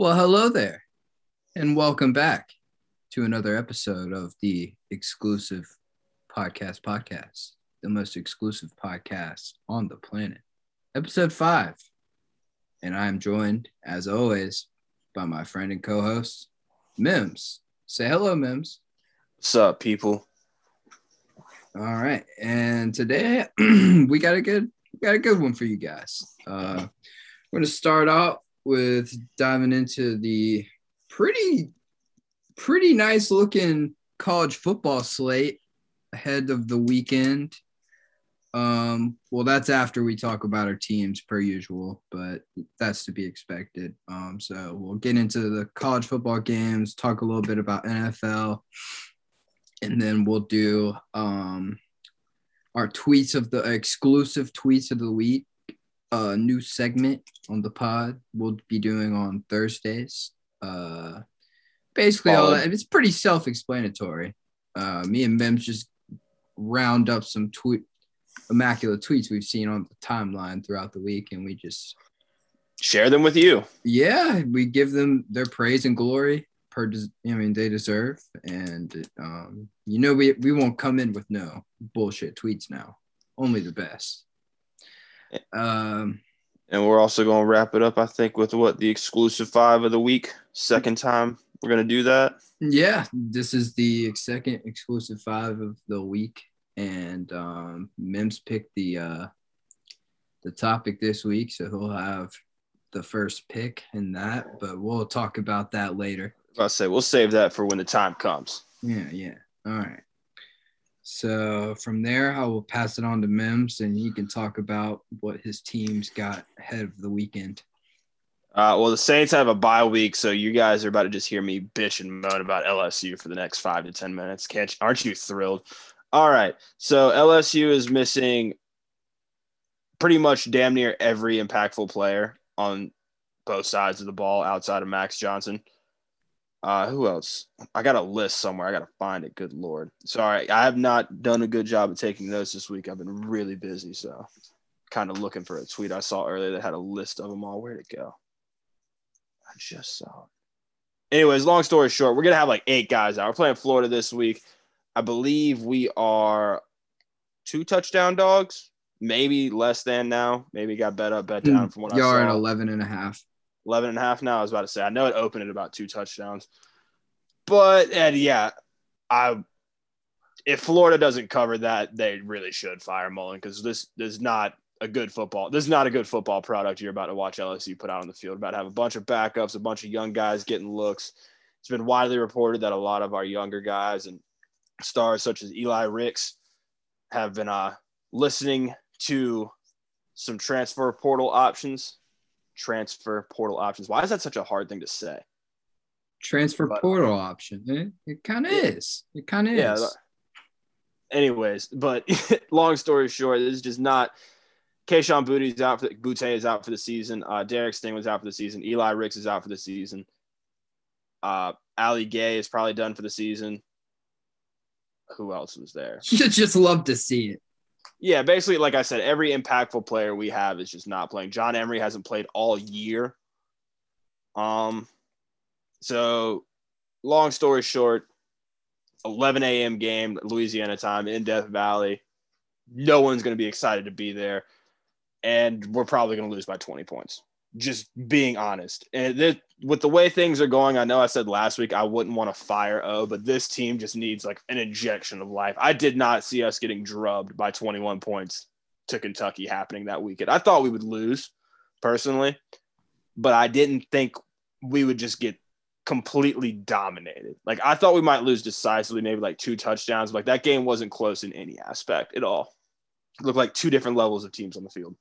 Well, hello there, and welcome back to another episode of the exclusive podcast podcast, the most exclusive podcast on the planet, episode five. And I am joined, as always, by my friend and co-host, Mims. Say hello, Mims. What's up, people? All right, and today we got a good, we got a good one for you guys. Uh, we're gonna start out with diving into the pretty pretty nice looking college football slate ahead of the weekend. Um, well, that's after we talk about our teams per usual, but that's to be expected. Um, so we'll get into the college football games, talk a little bit about NFL, and then we'll do um our tweets of the exclusive tweets of the week a new segment on the pod we'll be doing on Thursdays. Uh, basically, all that, it's pretty self-explanatory. Uh, me and Mims just round up some tweet immaculate tweets we've seen on the timeline throughout the week, and we just share them with you. Yeah, we give them their praise and glory per I mean they deserve, and um, you know we we won't come in with no bullshit tweets now, only the best. Um, and we're also going to wrap it up, I think, with what the exclusive five of the week. Second time we're going to do that. Yeah, this is the second exclusive five of the week, and um, Mims picked the uh, the topic this week, so he'll have the first pick in that. But we'll talk about that later. I say we'll save that for when the time comes. Yeah, yeah. All right. So from there, I will pass it on to Mims, and he can talk about what his team's got ahead of the weekend. Uh, well, the Saints have a bye week, so you guys are about to just hear me bitch and moan about LSU for the next five to ten minutes. Can't aren't you thrilled? All right, so LSU is missing pretty much damn near every impactful player on both sides of the ball outside of Max Johnson. Uh, who else? I got a list somewhere. I got to find it. Good Lord. Sorry. I have not done a good job of taking notes this week. I've been really busy. So kind of looking for a tweet I saw earlier that had a list of them all. Where'd it go? I just saw it. Anyways, long story short, we're to have like eight guys out. We're playing Florida this week. I believe we are two touchdown dogs, maybe less than now. Maybe got bet up, bet down from what you I saw. At 11 and a half. 11 and a half now. I was about to say, I know it opened at about two touchdowns. But, and yeah, I if Florida doesn't cover that, they really should fire Mullen because this, this is not a good football. This is not a good football product you're about to watch LSU put out on the field. About to have a bunch of backups, a bunch of young guys getting looks. It's been widely reported that a lot of our younger guys and stars such as Eli Ricks have been uh, listening to some transfer portal options transfer portal options. Why is that such a hard thing to say? Transfer but, portal option. It, it kind of is. It kind of yeah, is. Anyways, but long story short, this is just not. Kayshon Boutte is out for the, Boutte is out for the season. Uh, Derek Sting was out for the season. Eli Ricks is out for the season. Uh, Ali Gaye is probably done for the season. Who else was there? You just love to see it. Yeah, basically, like I said, every impactful player we have is just not playing. John Emery hasn't played all year. Um, so long story short, 11 a.m. game, Louisiana time in Death Valley. No one's going to be excited to be there, and we're probably going to lose by 20 points just being honest. And this, with the way things are going, I know I said last week I wouldn't want to fire O, but this team just needs like an injection of life. I did not see us getting drubbed by 21 points to Kentucky happening that weekend. I thought we would lose personally, but I didn't think we would just get completely dominated. Like I thought we might lose decisively, maybe like two touchdowns. Like that game wasn't close in any aspect at all. It looked like two different levels of teams on the field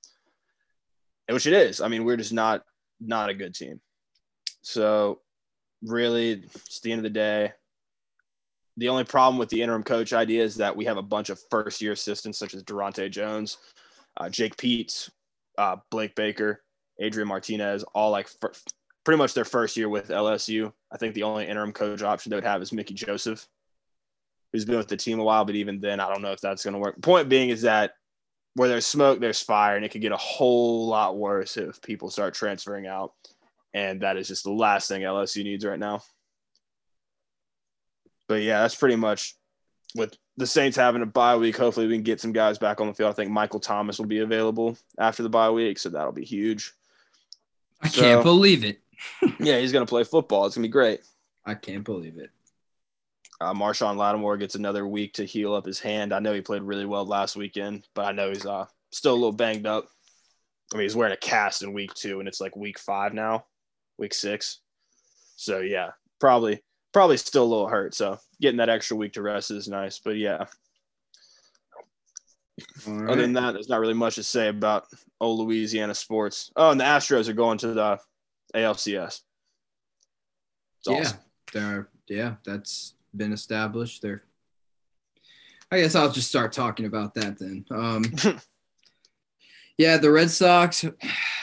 which it is. I mean, we're just not not a good team. So really, it's the end of the day. The only problem with the interim coach idea is that we have a bunch of first year assistants such as Daronte Jones, uh, Jake Peetz, uh, Blake Baker, Adrian Martinez, all like fir- pretty much their first year with LSU. I think the only interim coach option they would have is Mickey Joseph, who's been with the team a while, but even then, I don't know if that's going to work. Point being is that where there's smoke, there's fire, and it could get a whole lot worse if people start transferring out. and that is just the last thing LSU needs right now. But yeah, that's pretty much with the Saints having a bye week. Hopefully, we can get some guys back on the field. I think Michael Thomas will be available after the bye week, so that'll be huge. I so, can't believe it. yeah, he's gonna play football. It's gonna be great. I can't believe it. Uh, Marshon Lattimore gets another week to heal up his hand. I know he played really well last weekend, but I know he's uh, still a little banged up. I mean, he's wearing a cast in week two, and it's like week five now, week six. So yeah, probably probably still a little hurt. So getting that extra week to rest is nice. But yeah. Right. Other than that, there's not really much to say about old Louisiana sports. Oh, and the Astros are going to the ALCS. It's yeah, awesome. they're yeah, that's been established. They're I guess I'll just start talking about that then. Um, yeah, the Red Sox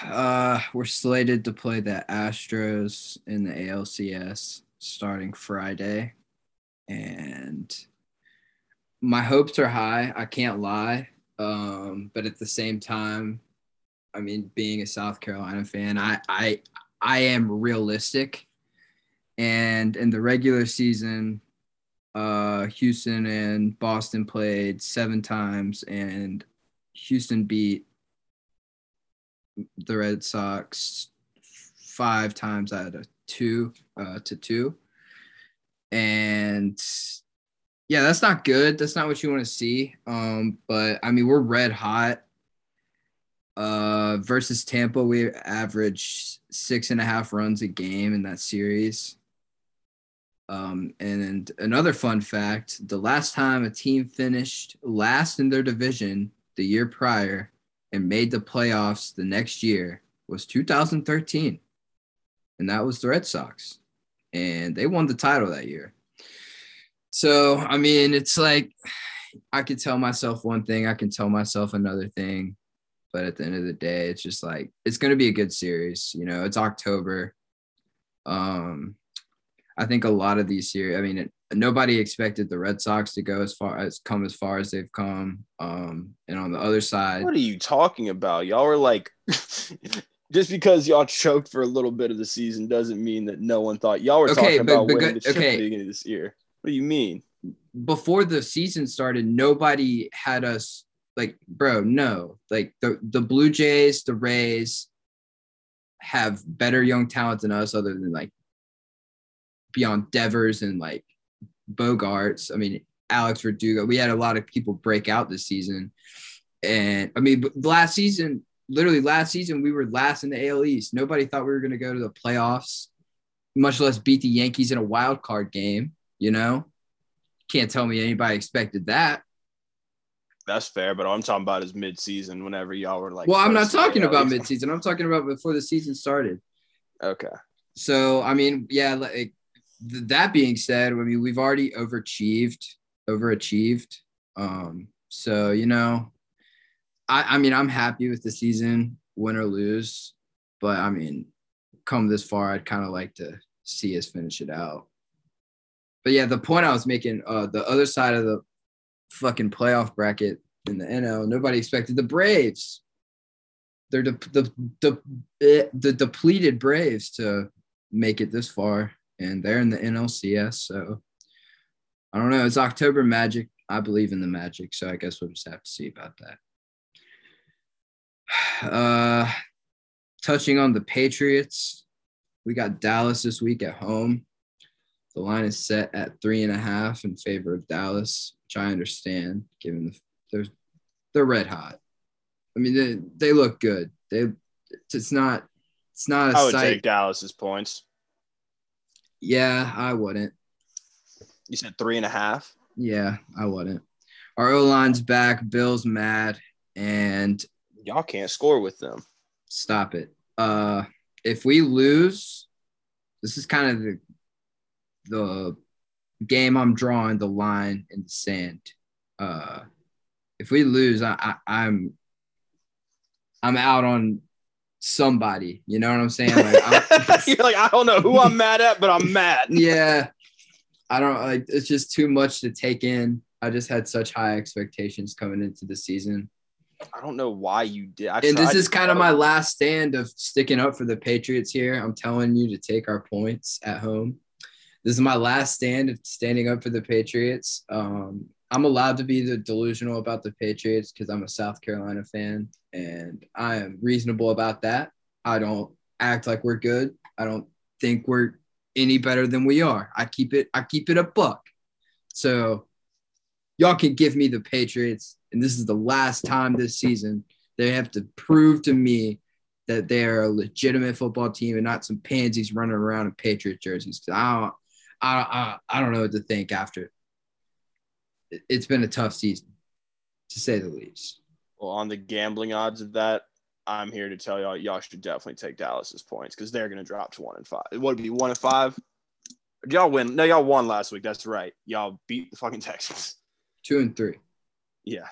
uh, were slated to play the Astros in the ALCS starting Friday. And my hopes are high. I can't lie. Um, but at the same time, I mean, being a South Carolina fan, I, I, I am realistic. And in the regular season, uh, Houston and Boston played seven times, and Houston beat the Red Sox five times out of two uh, to two. And yeah, that's not good. That's not what you want to see. Um, but I mean, we're red hot. Uh, versus Tampa, we averaged six and a half runs a game in that series. Um, and another fun fact the last time a team finished last in their division the year prior and made the playoffs the next year was 2013 and that was the Red Sox. And they won the title that year. So, I mean, it's like I could tell myself one thing, I can tell myself another thing. But at the end of the day, it's just like it's going to be a good series. You know, it's October. Um, I think a lot of these series, I mean, it, nobody expected the Red Sox to go as far as come as far as they've come. Um, and on the other side, what are you talking about? Y'all were like just because y'all choked for a little bit of the season doesn't mean that no one thought y'all were okay, talking but, about but, winning the okay. beginning of this year. What do you mean? Before the season started, nobody had us like, bro, no. Like the the Blue Jays, the Rays have better young talent than us, other than like beyond Devers and like Bogaerts. I mean, Alex Verdugo. We had a lot of people break out this season. And I mean, last season, literally last season we were last in the AL East. Nobody thought we were going to go to the playoffs, much less beat the Yankees in a wild card game. You know, can't tell me anybody expected that. That's fair, but all I'm talking about is mid-season. Whenever y'all were like, well, I'm not talking about mid-season. I'm talking about before the season started. Okay. So I mean, yeah. Like that being said, I mean we've already overachieved, overachieved. Um, so you know, I, I mean, I'm happy with the season, win or lose, but I mean, come this far, I'd kind of like to see us finish it out. But yeah, the point I was making, uh, the other side of the fucking playoff bracket in the NL, nobody expected the Braves. They're the the the, eh, the depleted Braves to make it this far, and they're in the NLCS. So I don't know. It's October Magic. I believe in the Magic, so I guess we'll just have to see about that. Uh, touching on the Patriots, we got Dallas this week at home. The line is set at three and a half in favor of Dallas, which I understand, given the they're they're red hot. I mean, they they look good. They it's not it's not a I would sight. take Dallas's points. Yeah, I wouldn't. You said three and a half. Yeah, I wouldn't. Our O line's back. Bill's mad, and y'all can't score with them. Stop it. Uh, if we lose, this is kind of the the game I'm drawing the line in the sand. Uh, if we lose, I, I I'm I'm out on somebody. You know what I'm saying? Like, You're like I don't know who I'm mad at, but I'm mad. yeah, I don't like. It's just too much to take in. I just had such high expectations coming into the season I don't know why you did. I and this is kind of my last stand of sticking up for the Patriots here. I'm telling you to take our points at home. This is my last stand of standing up for the Patriots. Um, I'm allowed to be the delusional about the Patriots because I'm a South Carolina fan, and I am reasonable about that. I don't act like we're good. I don't think we're any better than we are. I keep it. I keep it a buck. So y'all can give me the Patriots, and this is the last time this season they have to prove to me that they are a legitimate football team and not some pansies running around in Patriot jerseys. I don't, I, I, I don't know what to think after. It- It's been a tough season, to say the least. Well, on the gambling odds of that, I'm here to tell y'all y'all should definitely take Dallas's points because they're gonna drop to one and five. It would be one and five. Y'all win? No, y'all won last week. That's right. Y'all beat the fucking Texans. Two and three. Yeah.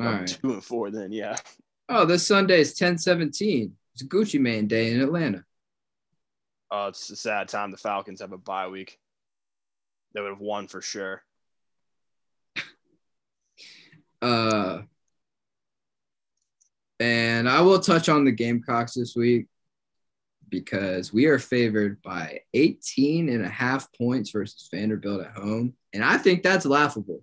All right. Two and four. Then yeah. Oh, this Sunday is 10-17. It's Gucci Mane Day in Atlanta. Oh, it's a sad time. The Falcons have a bye week. They would have won for sure. Uh, and I will touch on the Gamecocks this week because we are favored by 18 and a half points versus Vanderbilt at home. And I think that's laughable.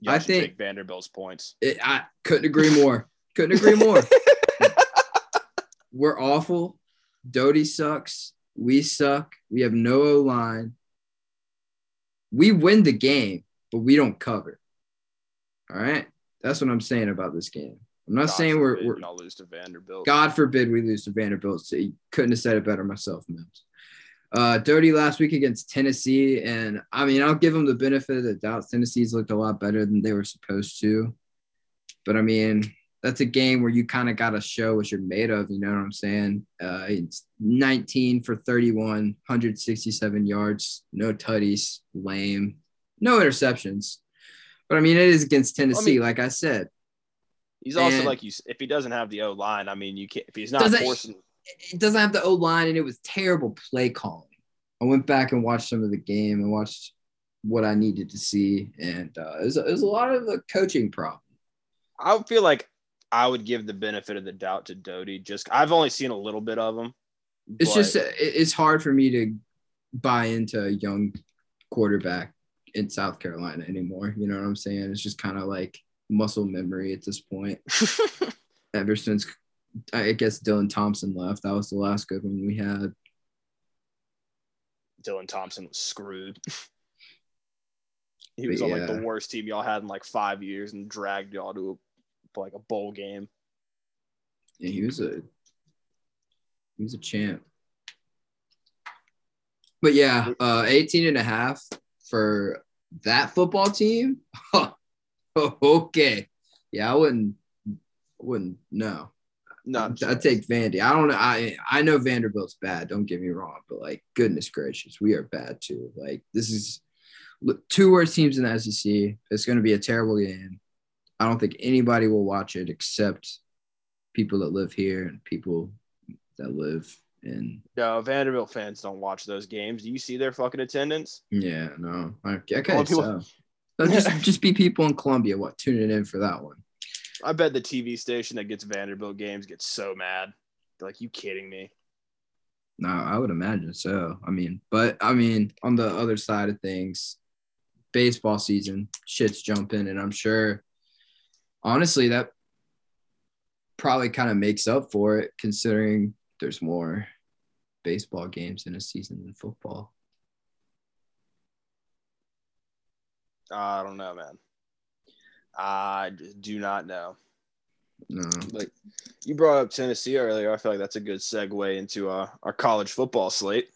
Y'all I think- take Vanderbilt's points. It, I couldn't agree more. couldn't agree more. We're awful. Doty sucks. We suck. We have no O line. We win the game, but we don't cover. All right. That's what I'm saying about this game. I'm not God saying we're, we're y'all lose to Vanderbilt. God forbid we lose to Vanderbilt. So you couldn't have said it better myself, Mims. Uh, Doty last week against Tennessee, and I mean, I'll give them the benefit of the doubt. Tennessee's looked a lot better than they were supposed to, but I mean, that's a game where you kind of got to show what you're made of. You know what I'm saying? Uh, it's 19 for 31, 167 yards, no tutties, lame, no interceptions. But I mean, it is against Tennessee, mean- like I said. He's also And- like you. If he doesn't have the O line, I mean, you can't. If he's not Doesn't- forcing, it doesn't have the O line, and it was terrible play calling. I went back and watched some of the game and watched what I needed to see, and uh, it, was, it was a lot of a coaching problem. I feel like I would give the benefit of the doubt to Doty. Just I've only seen a little bit of him. It's but just it's hard for me to buy into a young quarterback in South Carolina anymore. You know what I'm saying? It's just kind of like muscle memory at this point. Ever since I guess Dylan Thompson left, that was the last good one we had. Dylan Thompson was screwed. he But was on like the worst team y'all had in like five years and dragged y'all to a, like a bowl game. Yeah, he was a he was a champ. But yeah, uh 18 and a half for that football team. okay. Yeah, I wouldn't wouldn't no. Not I take Vandy. I don't know. I I know Vanderbilt's bad. Don't get me wrong, but like goodness gracious, we are bad too. Like this is two worst teams in the SEC. It's going to be a terrible game. I don't think anybody will watch it except people that live here and people that live in. no Vanderbilt fans don't watch those games. Do you see their fucking attendance? Yeah, no, I, I can't so. Just just be people in Columbia. What tuning in for that one? I bet the TV station that gets Vanderbilt games gets so mad. They're like, you kidding me? No, I would imagine so. I mean, but I mean, on the other side of things, baseball season, shit's jumping, and I'm sure, honestly, that probably kind of makes up for it, considering there's more baseball games in a season than football. I don't know, man. I do not know. No, Like you brought up Tennessee earlier. I feel like that's a good segue into uh, our college football slate.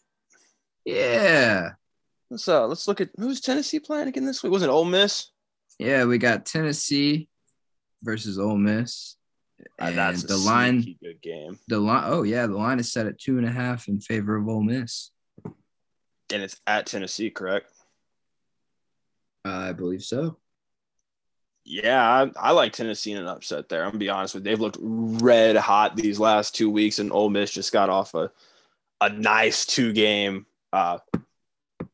yeah, Let's uh let's look at who's Tennessee playing again this week. Was it Ole Miss? yeah, we got Tennessee versus Ole Miss, Uh, and that's the line, good game, the line. Oh yeah, the line is set at two and a half in favor of Ole Miss. and it's at Tennessee, correct? I believe so. Yeah, I, I like Tennessee in an upset there. I'm gonna be honest with you. They've looked red hot these last two weeks, and Ole Miss just got off a a nice two game uh,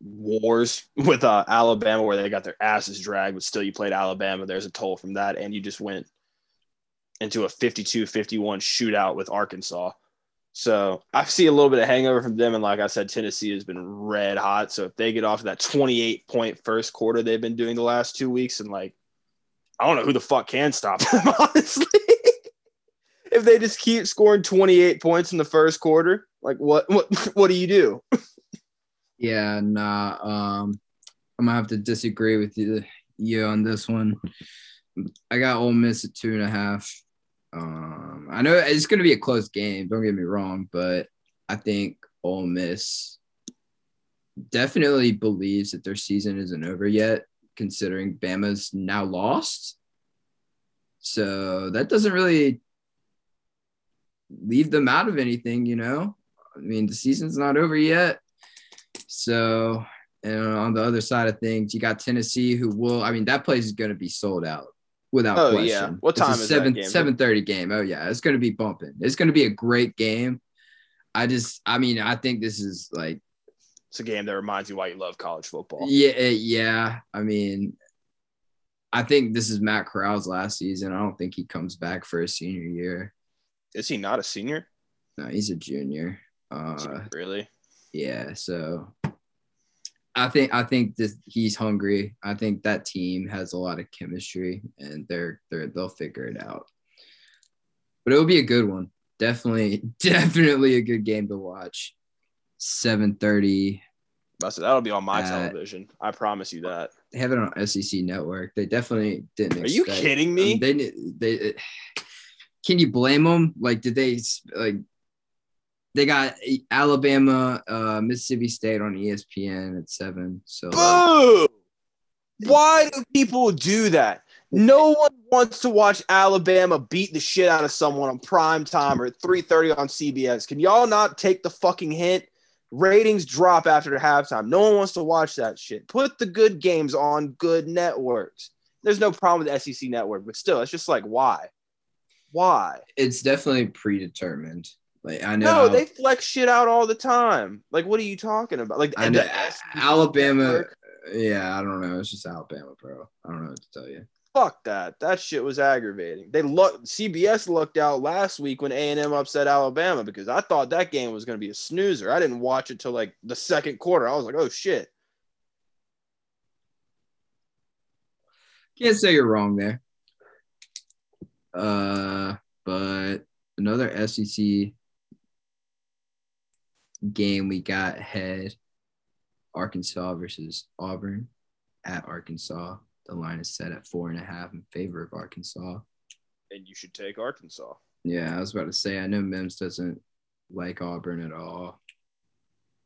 wars with uh, Alabama where they got their asses dragged, but still you played Alabama. There's a toll from that, and you just went into a 52-51 shootout with Arkansas. So I see a little bit of hangover from them, and like I said, Tennessee has been red hot. So if they get off to that 28 point first quarter they've been doing the last two weeks, and like I don't know who the fuck can stop them, honestly. if they just keep scoring 28 points in the first quarter, like what what what do you do? Yeah, nah. Um, I'm gonna have to disagree with you, you on this one. I got Ole Miss at two and a half. Um, I know it's gonna be a close game. Don't get me wrong, but I think Ole Miss definitely believes that their season isn't over yet, considering Bama's now lost. So that doesn't really leave them out of anything, you know. I mean, the season's not over yet. So, and on the other side of things, you got Tennessee, who will. I mean, that place is going to be sold out without Oh, question. yeah. What It's time is that seven game? seven thirty game? Oh yeah, it's going to be bumping. It's going to be a great game. I just, I mean, I think this is like, It's a game that reminds you why you love college football. yeah, eh, yeah. I mean, I think this is Matt Corral's last season. I don't think he comes back for a senior year. Is he not a senior? No, he's a junior. Uh, really? yeah so i think i think this he's hungry i think that team has a lot of chemistry and they're they're they'll figure it out but it'll be a good one definitely definitely a good game to watch 7:30 I said that'll be on my Uh, television. I promise you that. they have it on SEC network they definitely didn't Are you kidding me? mean, they they can you blame them like did they like they got Alabama uh Mississippi State on ESPN at 7 so like, Boo! Why do people do that? No one wants to watch Alabama beat the shit out of someone on prime time or at 3:30 on CBS. Can y'all not take the fucking hint? Ratings drop after halftime. No one wants to watch that shit. Put the good games on good networks. There's no problem with the SEC network, but still, it's just like why? Why? it's definitely predetermined. Like I know, No, Al- they flex shit out all the time. Like, what are you talking about? Like, I and know Alabama. network? Yeah, I don't know. It's just Alabama, bro. I don't know what to tell you. Fuck that. That shit was aggravating. They look CBS looked out last week when A&M upset Alabama because I thought that game was going to be a snoozer. I didn't watch it till like the second quarter. I was like, "Oh shit." Can't say you're wrong there. Uh, but another SEC game we got ahead. Arkansas versus Auburn at Arkansas. The line is set at four and a half in favor of Arkansas. And you should take Arkansas. Yeah, I was about to say I know Mims doesn't like Auburn at all.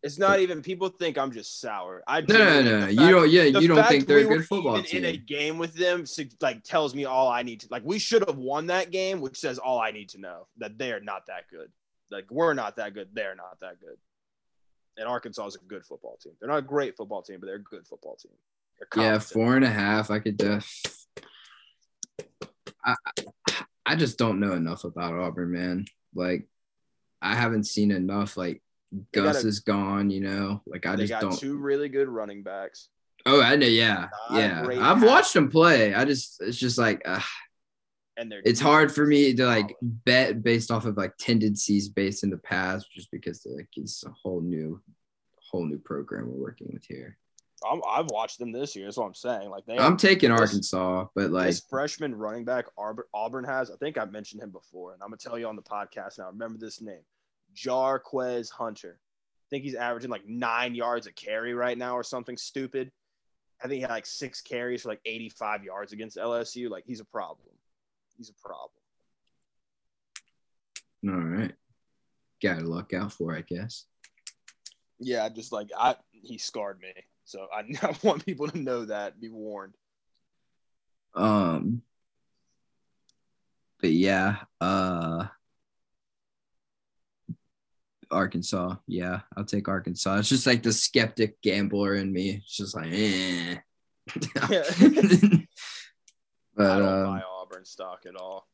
It's not even people think I'm just sour. I No, no, no. the You don't. Yeah, you don't think they're we a good football team. in a game with them like tells me all I need to like we should have won that game which says all I need to know that they're not that good like we're not that good they're not that good and Arkansas is a good football team they're not a great football team but they're a good football team Yeah, four and a half. I could just. I I just don't know enough about Auburn, man. Like, I haven't seen enough. Like, They Gus a- is gone. You know, like I they just got don't. two really good running backs Oh, I know. Yeah, Not yeah. I've at- watched him play. I just, it's just like, uh, and they're it's hard for me to like bet based off of like tendencies based in the past, just because like it's a whole new, whole new program we're working with here. I'm, I've watched them this year that's what I'm saying like they I'm taking this- Arkansas, but like, this freshman running back Auburn, Auburn has, I think I mentioned him before, and I'm gonna tell you on the podcast now. Remember this name, Jarquez Hunter. I think he's averaging like nine yards a carry right now, or something stupid. I think he had like six carries for like 85 yards against LSU. Like he's a problem. He's a problem. all right, got to look out for, I guess. Yeah, just like I, he scarred me. So I, I want people to know that, be warned. Um, but yeah, uh, Arkansas. Yeah, I'll take Arkansas. It's just like the skeptic gambler in me. It's just like, eh. but um, Auburn stock at all.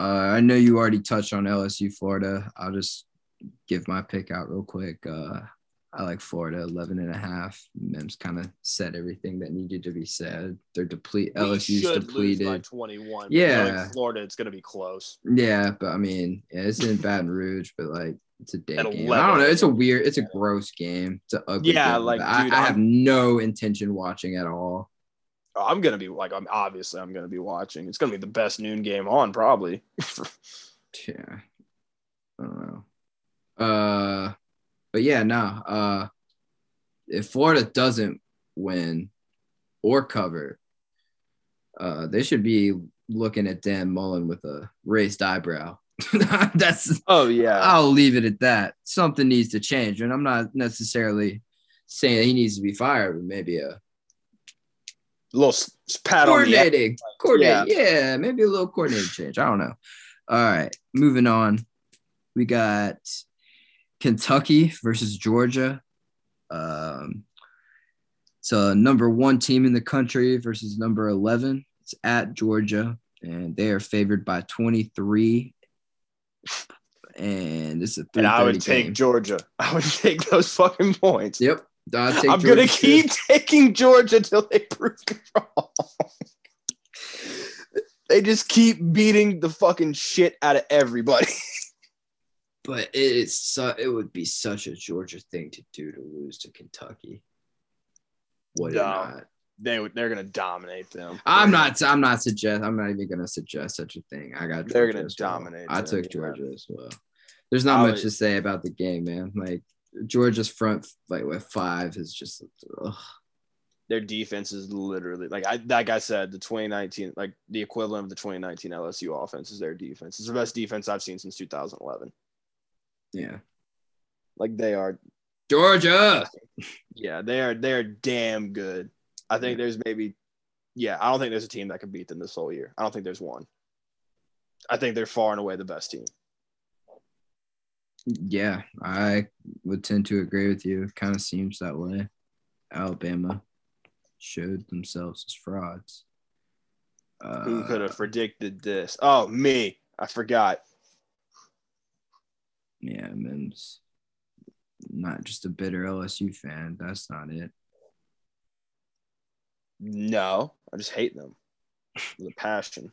uh, I know you already touched on LSU, Florida. I'll just give my pick out real quick. Uh, I like Florida 11 and a half. Mims kind of said everything that needed to be said. They're deplete. We LSU's lose by depleted. 21. Yeah. knowing Florida, it's going to be close. Yeah, but I mean, yeah, it's in Baton Rouge, but like it's a day At game. 11. I don't know. It's a weird. It's a gross game. It's an ugly. Yeah, game. like, I, dude, I have I'm- no intention watching at all. I'm going to be like, I'm obviously I'm going to be watching. It's going to be the best noon game on probably. Yeah, I don't know. Uh, but yeah, no. Uh, if Florida doesn't win or cover, uh, they should be looking at Dan Mullen with a raised eyebrow. That's oh yeah. I'll leave it at that. Something needs to change, and I'm not necessarily saying that he needs to be fired, but maybe a little pat on the coordinating, coordinating, yeah. maybe a little coordinating change. I don't know. All right, moving on. We got Kentucky versus Georgia. Um, so number one team in the country versus number eleven. It's at Georgia, and they are favored by 23. And it's a And I would 3:30 take game. Georgia. I would take those fucking points. Yep. I'll take I'm Georgia gonna too. keep taking Georgia until they prove me wrong. they just keep beating the fucking shit out of everybody. but it is su- it would be such a Georgia thing to do to lose to Kentucky. What No. they would they're gonna dominate them. I'm not. I'm not suggest. I'm not even gonna suggest such a thing. I got. They're gonna well. dominate I them, took yeah. Georgia as well. There's not I much to say about the game, man. Like Georgia's front, like with five, is just. Ugh. Their defense is literally like I like I said, the 2019 like the equivalent of the 2019 LSU offense is their defense. It's the best defense I've seen since 2011. Yeah, Like they are Georgia. Yeah, they are they're damn good. I think there's maybe yeah, I don't think there's a team that can beat them this whole year. I don't think there's one. I think they're far and away the best team. Yeah, I would tend to agree with you. It kind of seems that way. Alabama showed themselves as frauds. Uh, Who could have predicted this? Oh, me. I forgot. Yeah, Mims. Not just a bitter LSU fan. That's not it. No, I just hate them with a passion.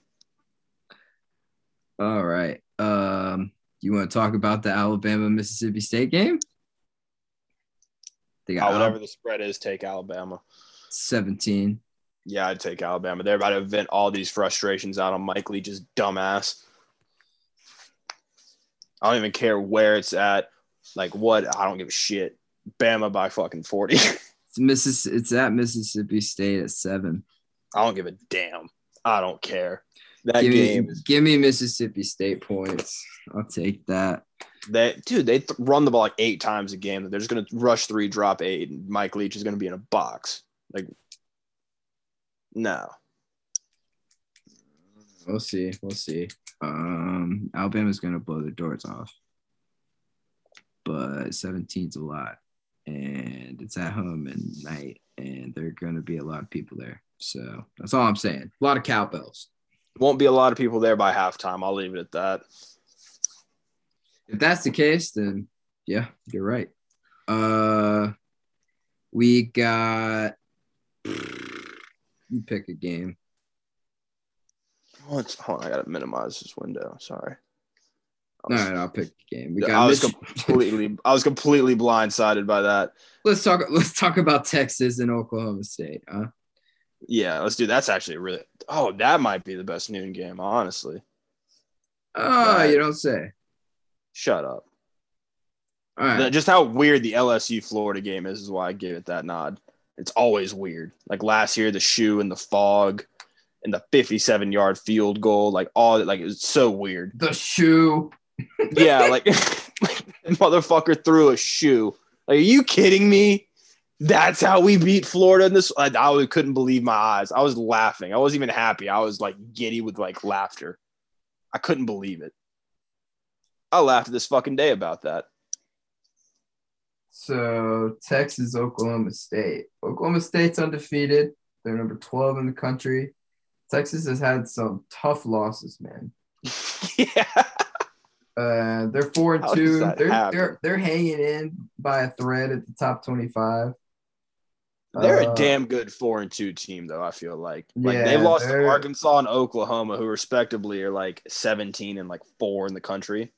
All right. Um, you want to talk about the Alabama Mississippi State game? They Oh, got uh, whatever Al- the spread is, take Alabama. 17. Yeah, I'd take Alabama. They're about to vent all these frustrations out on Mike Lee, just dumbass. I don't even care where it's at. Like what? I don't give a shit. Bama by fucking 40. It's Missis- It's at Mississippi State at seven. I don't give a damn. I don't care. That Give game me, is give me Mississippi State points. I'll take that. that dude. They th- run the ball like eight times a game. They're just gonna rush three, drop eight, and Mike Leach is gonna be in a box. Like, no. We'll see. We'll see. Um, Alabama's gonna blow the doors off, but 17's a lot, and it's at home and night, and there are gonna be a lot of people there. So that's all I'm saying. A lot of cowbells. Won't be a lot of people there by halftime. I'll leave it at that. If that's the case, then yeah, you're right. Uh, we got. You pick a game. Oh, hold on, I gotta minimize this window. Sorry. All right, I'll pick a game. We I was Mich- completely, I was completely blindsided by that. let's talk. Let's talk about Texas and Oklahoma State. Huh? Yeah, let's do. That's actually really. Oh, that might be the best noon game. Honestly, Oh, you don't say. shut up. All right. Just how weird the LSU Florida game is is why I gave it that nod. It's always weird. Like last year, the shoe and the fog, and the 57 yard field goal. Like all like it was so weird. the shoe. Yeah, like, like motherfucker threw a shoe. Like, are you kidding me? That's how we beat Florida in this. I, I couldn't believe my eyes. I was laughing. I wasn't even happy. I was like giddy with like laughter. I couldn't believe it. I laughed this fucking day about that. So Texas, Oklahoma State. Oklahoma State's undefeated. They're number 12 in the country. Texas has had some tough losses, man. yeah. Uh, they're four and How two. They're happen? they're they're hanging in by a thread at the top twenty-five. They're Uh, a damn good four and two team, though. I feel like like Yeah, they've lost to Arkansas and Oklahoma, who respectively are like seventeen and like four in the country.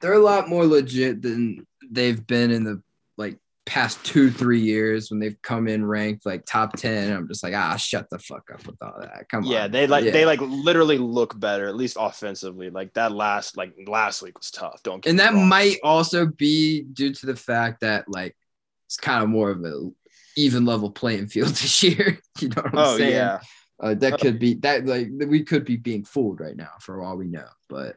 They're a lot more legit than they've been in the like past two three years when they've come in ranked like top ten. I'm just like ah, shut the fuck up with all that. Come Yeah, on. Yeah, they like Yeah. they like literally look better, at least offensively. Like that last like last week was tough. Don't get and that wrong. might also be due to the fact that like it's kind of more of a even level playing field this year. you know what I'm Oh saying? yeah, Uh, that could be that like we could be being fooled right now for all we know. But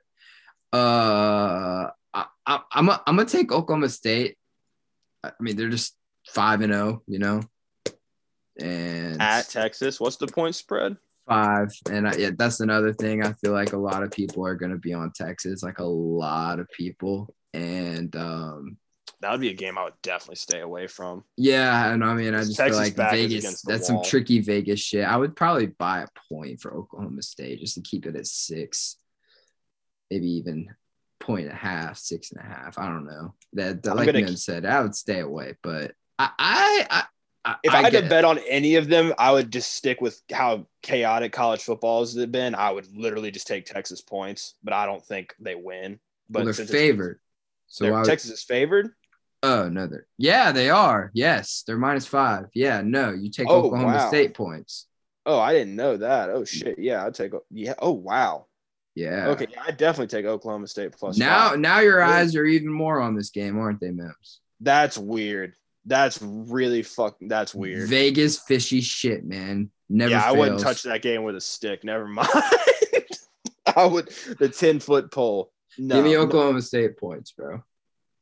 uh, I, I, I'm a, I'm gonna take Oklahoma State. I mean, they're just five and zero, you know, and at Texas. What's the point spread? five. And I, yeah, that's another thing. I feel like a lot of people are gonna be on Texas, like a lot of people, and um, That would be a game I would definitely stay away from. Yeah, and I mean, I just Texas feel like Vegas. That's some tricky Vegas shit. I would probably buy a point for Oklahoma State just to keep it at six, maybe even point and a half, six and a half. I don't know. That, that like keep- said, I would stay away. But I, I, I, I If I, had get to it. bet on any of them, I would just stick with how chaotic college football has been. I would literally just take Texas points, but I don't think they win. But well, they're favored. So they're- would- Texas is favored. Oh no, they're yeah, they are. Yes, they're minus five. Yeah, no, you take Oh, Oklahoma wow. State points. Oh, I didn't know that. Oh shit. Yeah, I'd take. Yeah. Oh wow. Yeah. Okay, yeah, I definitely take Oklahoma State plus. Now, five. now your eyes are even more on this game, aren't they, Mims? that's weird. That's really fuck. That's weird. Vegas fishy shit, man. Never. yeah, I wouldn't touch that game with a stick. Never mind. I would the ten foot pole. No, Give me no, Oklahoma State points, bro,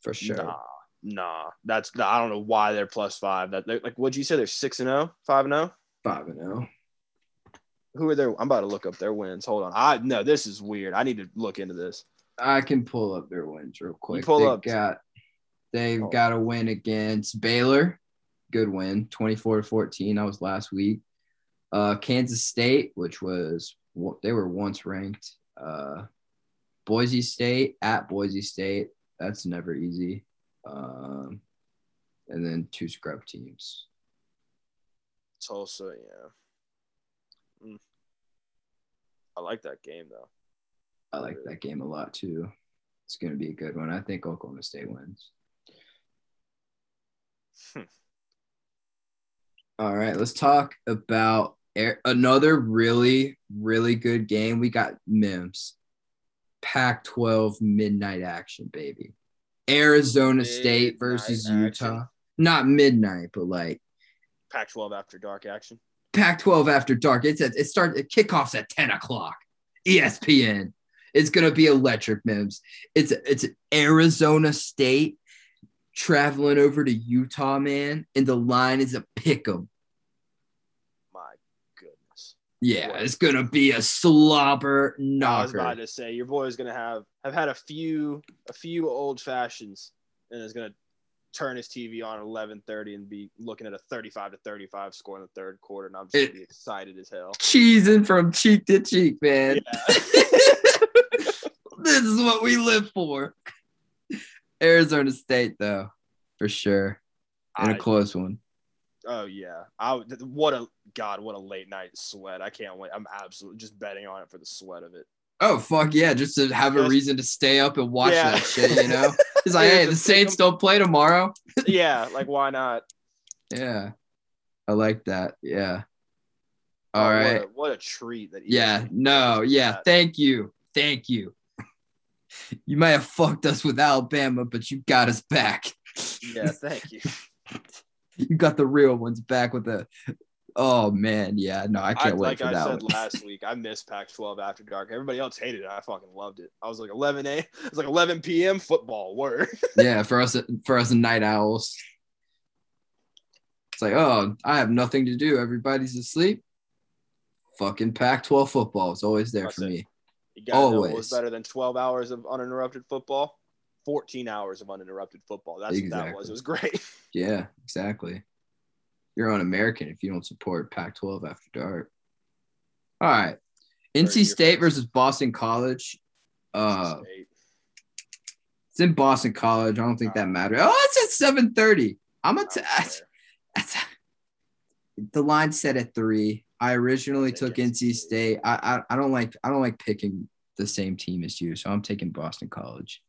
for sure. Nah, nah. That's I don't know why they're plus five. That they're, like what'd you say? They're six and zero, five and zero. Five and oh. zero. Who are their? I'm about to look up their wins. Hold on. I no, this is weird. I need to look into this. I can pull up their wins real quick. pull they up- got they've Oh. got a win against Baylor. Good win, 24 to 14. That was last week. Uh, Kansas State, which was they were once ranked. Uh, Boise State at Boise State. That's never easy. Um, and then two scrub teams. Tulsa, yeah. Mm. I like that game though. I like that game a lot too. It's going to be a good one. I think Oklahoma State wins. Hmm. All right, let's talk about Air- another really, really good game. We got Mims, Pac 12 midnight action, baby. Arizona State versus action. Utah. Not midnight, but like Pac-12 after dark action. Pac 12 after dark. It's at, it starts, it kickoffs at 10 o'clock. ESPN. It's going to be electric, Mims. It's, it's Arizona State traveling over to Utah, man. And the line is a pick 'em. Yeah, What? it's gonna be a slobber knocker. I was about to say your boy is gonna have have had a few a few old fashions and is gonna turn his TV on at eleven thirty and be looking at a thirty five to thirty five score in the third quarter, and I'm just gonna be excited as hell. Cheesing from cheek to cheek, man. Yeah. this is what we live for. Arizona State, though, for sure, and a I- close one. Oh yeah, I what a god, what a late night sweat. I can't wait. I'm absolutely just betting on it for the sweat of it. Oh fuck yeah, just to have a reason to stay up and watch Yeah. that shit, you know. It's like, Yeah, hey, the Saints don't play tomorrow. yeah, like why not? Yeah, I like that. Yeah. All Oh, right. What a, what a treat that. Yeah, no, yeah, that. thank you. Thank you. You might have fucked us with Alabama, but you got us back. Yeah, thank you. You got the real ones back with the Oh man, yeah, no, I I, can't wait like for I that said one. last week, I missed Pac-12 after dark. Everybody else hated it. I fucking loved it. I was like 11 a. It's like 11 p.m. football. Word. yeah, for us for us night owls. It's like, oh, I have nothing to do. Everybody's asleep. Fucking Pac-12 football is always there for it. me. You know what Always. was better than 12 hours of uninterrupted football? 14 hours of uninterrupted football. That's what that was. It was great. Yeah, exactly. You're on American if you don't support Pac-12 after dark. All right, NC State versus Boston College. Uh, It's in Boston College. I don't think that matters. Oh, it's at seven thirty. I'm gonna. That's, the line set at three. I originally took NC State. I, I I don't like I don't like picking the same team as you, so I'm taking Boston College.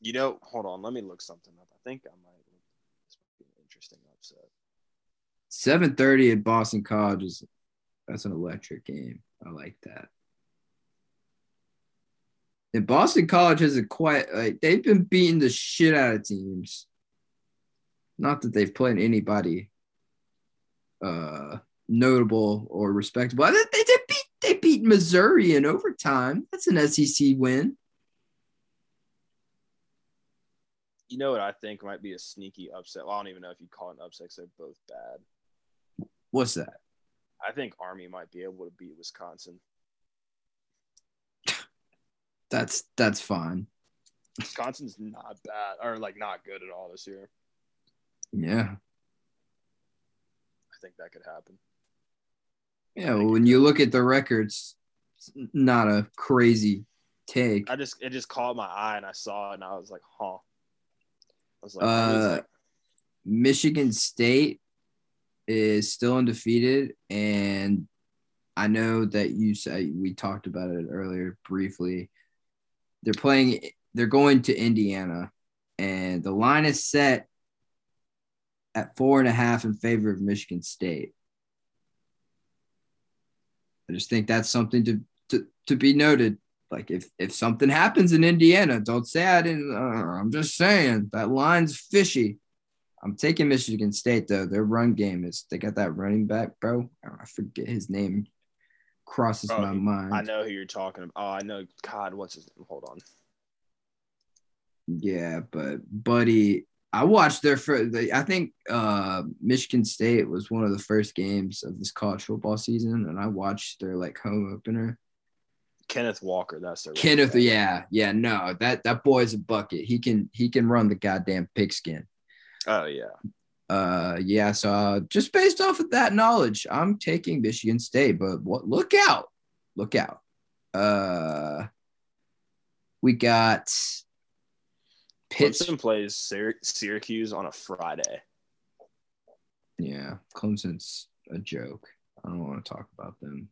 You know, hold on. Let me look something up. I think I might. This might be an interesting upset. Seven thirty at Boston College is that's an electric game. I like that. And Boston College has a quite like they've been beating the shit out of teams. Not that they've played anybody uh notable or respectable. They, they beat they beat Missouri in overtime. That's an SEC win. You know what I think might be a sneaky upset. Well, I don't even know if you call it an upset because they're both bad. What's that? I think Army might be able to beat Wisconsin. That's that's fine. Wisconsin's not bad or like not good at all this year. Yeah. I think that could happen. Yeah, well, when you look at the records, it's not a crazy take. I just it just caught my eye and I saw it and I was like, huh. Like, Uh, Michigan State is still undefeated, and I know that you said we talked about it earlier briefly. They're playing. They're going to Indiana, and the line is set at four and a half in favor of Michigan State. I just think that's something to to, to be noted. Like if if something happens in Indiana, don't say I didn't. Uh, I'm just saying that line's fishy. I'm taking Michigan State though. Their run game is they got that running back, bro. I forget his name. Crosses Oh, my mind. I know who you're talking about. Oh, I know. God, what's his name? Hold on. Yeah, but buddy, I watched their first. I think uh, Michigan State was one of the first games of this college football season, and I watched their like home opener. Kenneth Walker. That's their Kenneth, yeah, yeah, no, that that boy's a bucket. He can he can run the goddamn pigskin. Oh yeah. Uh, yeah. So uh, just based off of that knowledge, I'm taking Michigan State. But what? Look out! Look out! Uh, we got Pitts. Clemson plays Syr- Syracuse on a Friday. Yeah, Clemson's a joke. I don't want to talk about them.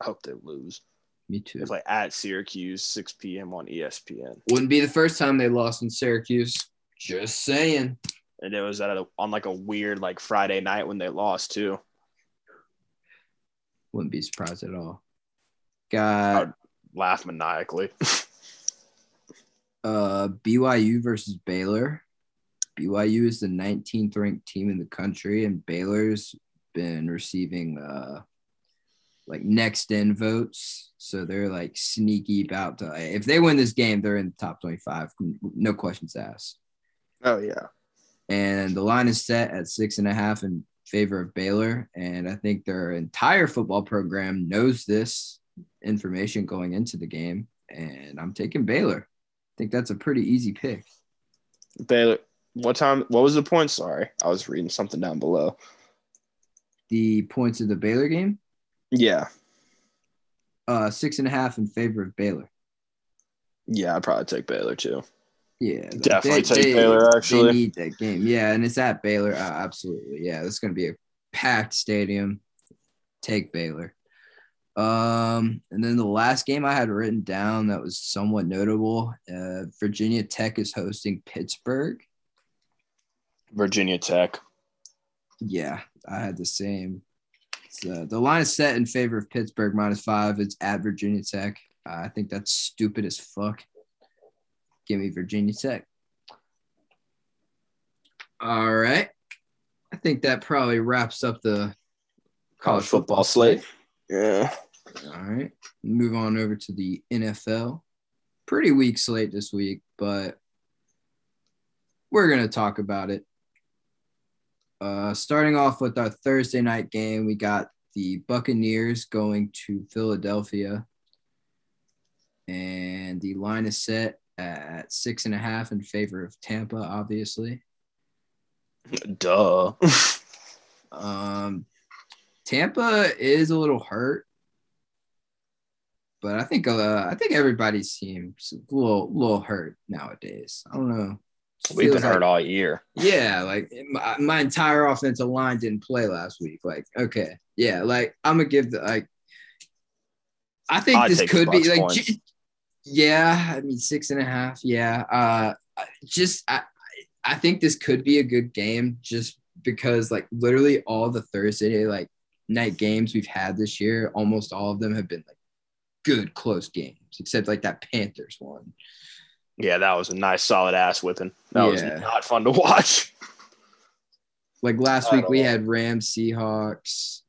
I hope they lose. Me too. It's like at Syracuse, 6 p.m. on ESPN. Wouldn't be the first time they lost in Syracuse. Just saying. And it was at a, on like a weird like Friday night when they lost too. Wouldn't be surprised at all. Got Laugh maniacally. uh BYU versus Baylor. BYU is the 19th ranked team in the country, and Baylor's been receiving uh like next in votes. So they're like sneaky about to if they win this game, they're in the top 25. No questions asked. oh yeah. And the line is set at six and a half in favor of Baylor. And I think their entire football program knows this information going into the game. And I'm taking Baylor. I think that's a pretty easy pick. Baylor. What time? What was the point? Sorry, I was reading something down below. The points of the Baylor game, Yeah, uh, six and a half in favor of Baylor. yeah, I'd probably take Baylor too. Yeah, Definitely take Baylor, actually. they need that game. Yeah, and it's at Baylor. Uh, absolutely. Yeah, it's going to be a packed stadium. Take Baylor. Um, and then the last game I had written down that was somewhat notable. Uh, Virginia Tech is hosting Pittsburgh. Virginia Tech. Yeah, I had the same. So the line is set in favor of Pittsburgh minus five. It's at Virginia Tech. Uh, I think that's stupid as fuck. Give me Virginia Tech. All right. I think that probably wraps up the College football slate. Yeah. All right. Move on over to the NFL. Pretty weak slate this week, but we're going to talk about it. Uh, starting off with our Thursday night game, we got the Buccaneers going to Philadelphia. And the line is set at six and a half in favor of Tampa, obviously. Duh. Um, Tampa is a little hurt, but I think uh, I think everybody's team's a little little hurt nowadays. I don't know. We've been Feels hurt all year. Yeah, like my, my entire offensive line didn't play last week. Like, okay, yeah, like I'm gonna give the like. I think I'd this could be like, j- yeah. I mean, six and a half. Yeah. Uh, just I, I think this could be a good game just because like literally all the Thursday like night games we've had this year, almost all of them have been like good close games, except like that Panthers one. Yeah, that was a nice solid ass whipping. That was not fun to watch. Like last week, we know. had Rams, Seahawks,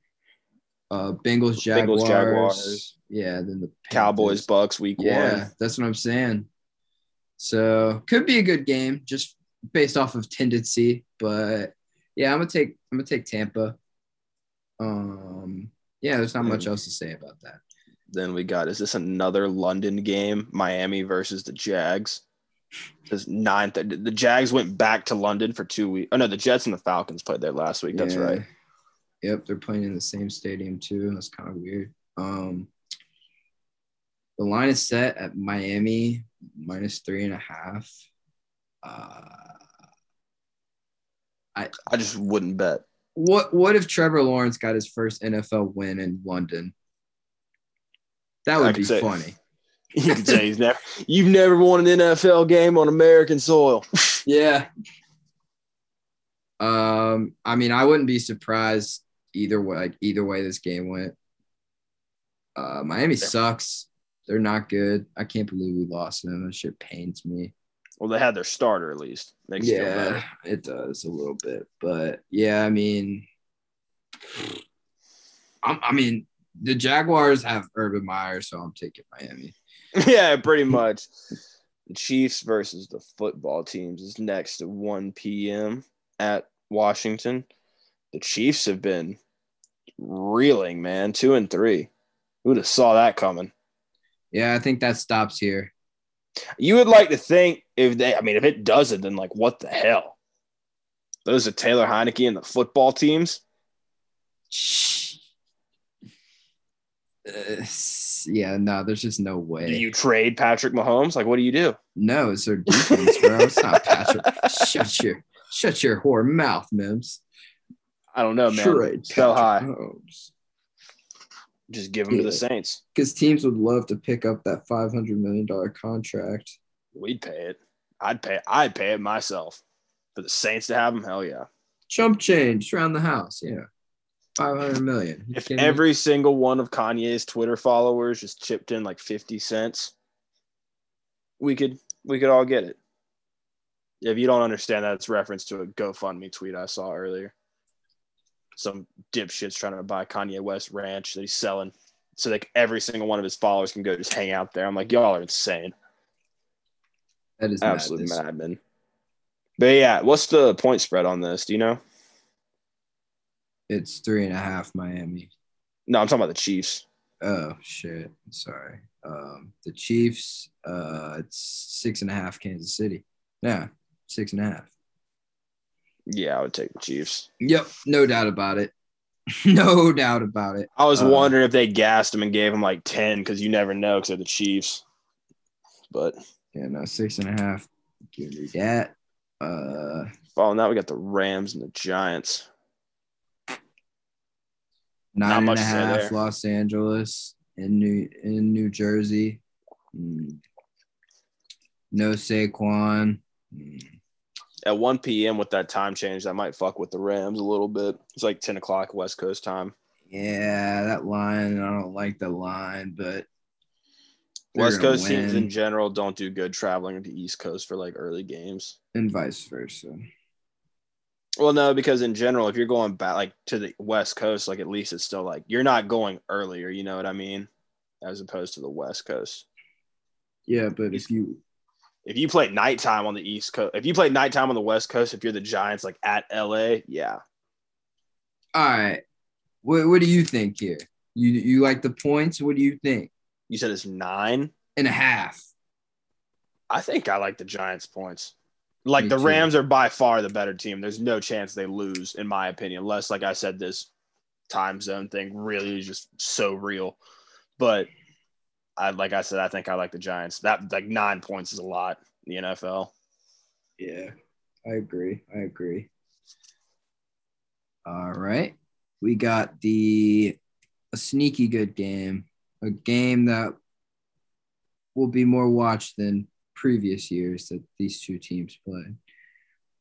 uh, Bengals, Jaguars. Bengals, Jaguars. Yeah, then the Cowboys, Bucks, week Yeah, one. that's what I'm saying. So could be a good game, just based off of tendency. But yeah, I'm gonna take I'm gonna take Tampa. Um, yeah, there's not much Mm. else to say about that. Then we got is this another London game? Miami versus the Jags. This ninth. The Jags went back to London for two weeks. Oh no, the Jets and the Falcons played there last week. That's Yeah. right. Yep, they're playing in the same stadium too. That's kind of weird. Um, the line is set at Miami minus three and a half. Uh, I just wouldn't bet. what what if Trevor Lawrence got his first NFL win in London? That would be say- funny. You can say he's never. You've never won an NFL game on American soil. Yeah. Um, I mean, I wouldn't be surprised either way. Like either way, this game went. Uh, Miami Yeah. sucks. They're not good. I can't believe we lost them. That shit pains me. Well, they had their starter at least. Makes yeah, it does a little bit, but yeah, I mean, I'm, I mean, the Jaguars have Urban Meyer, so I'm taking Miami. yeah, pretty much. The Chiefs versus the football teams is next at 1 p.m. at Washington. The Chiefs have been reeling, man. Two and three. Who would have saw that coming? Yeah, I think that stops here. You would like to think if they, I mean, if it doesn't, then like, what the hell? Those are Taylor Heinicke and the football teams. Uh, yeah, no, there's just no way. Do you trade Patrick Mahomes? Like, what do you do? no, it's their defense, bro. It's not Patrick. shut your shut your whore mouth, Mims. I don't know, man. Trade so high. Mahomes. Just give him to the Saints. Because teams would love to pick up that five hundred million dollar contract. We'd pay it. I'd pay. I'd pay it myself for the Saints to have him. Hell yeah! Chump change around the house. Yeah, five hundred million. You If kidding me? every single one of Kanye's Twitter followers just chipped in like fifty cents, we could we could all get it. If you don't understand that, it's reference to a GoFundMe tweet I saw earlier. Some dipshits trying to buy Kanye West ranch that he's selling, so like every single one of his followers can go just hang out there. I'm like, y'all are insane, that is absolute madness. madmen. But yeah, what's the point spread on this? Do you know? It's three and a half Miami. No, I'm talking about the Chiefs. Oh shit. Sorry. Um, the Chiefs. Uh, it's six and a half Kansas City. Yeah, six and a half. Yeah, I would take the Chiefs. Yep, no doubt about it. no doubt about it. I was Uh, wondering if they gassed him and gave him like 10 because you never know because they're the Chiefs. But Yeah, no, six and a half. Give me that. Uh, following that, we got the Rams and the Giants. Nine and much a half. Los Angeles in New in New Jersey. Mm. No Saquon. Mm. At 1 p.m. with that time change, that might fuck with the Rams a little bit. It's like 10 o'clock West Coast time. Yeah, that line. I don't like the line, but West Coast teams in general don't do good traveling to East Coast for like early games. and vice versa. Well, no, because in general, if you're going back like to the West Coast, like at least it's still like you're not going earlier. You know what I mean? As opposed to the West Coast. Yeah, but if you if you play nighttime on the East Coast, if you play nighttime on the West Coast, if you're the Giants like at LA, yeah. all right, what what do you think here? You you like the points? What do you think? You said it's nine. And a half. I think I like the Giants points. Like Me the too. Rams are by far the better team. There's no chance they lose, in my opinion, unless, like I said, this time zone thing really is just so real. But I like I said, I think I like the Giants. That like nine points is a lot in the NFL. Yeah, I agree. I agree. All right. We got the a sneaky good game, a game that will be more watched than previous years that these two teams played.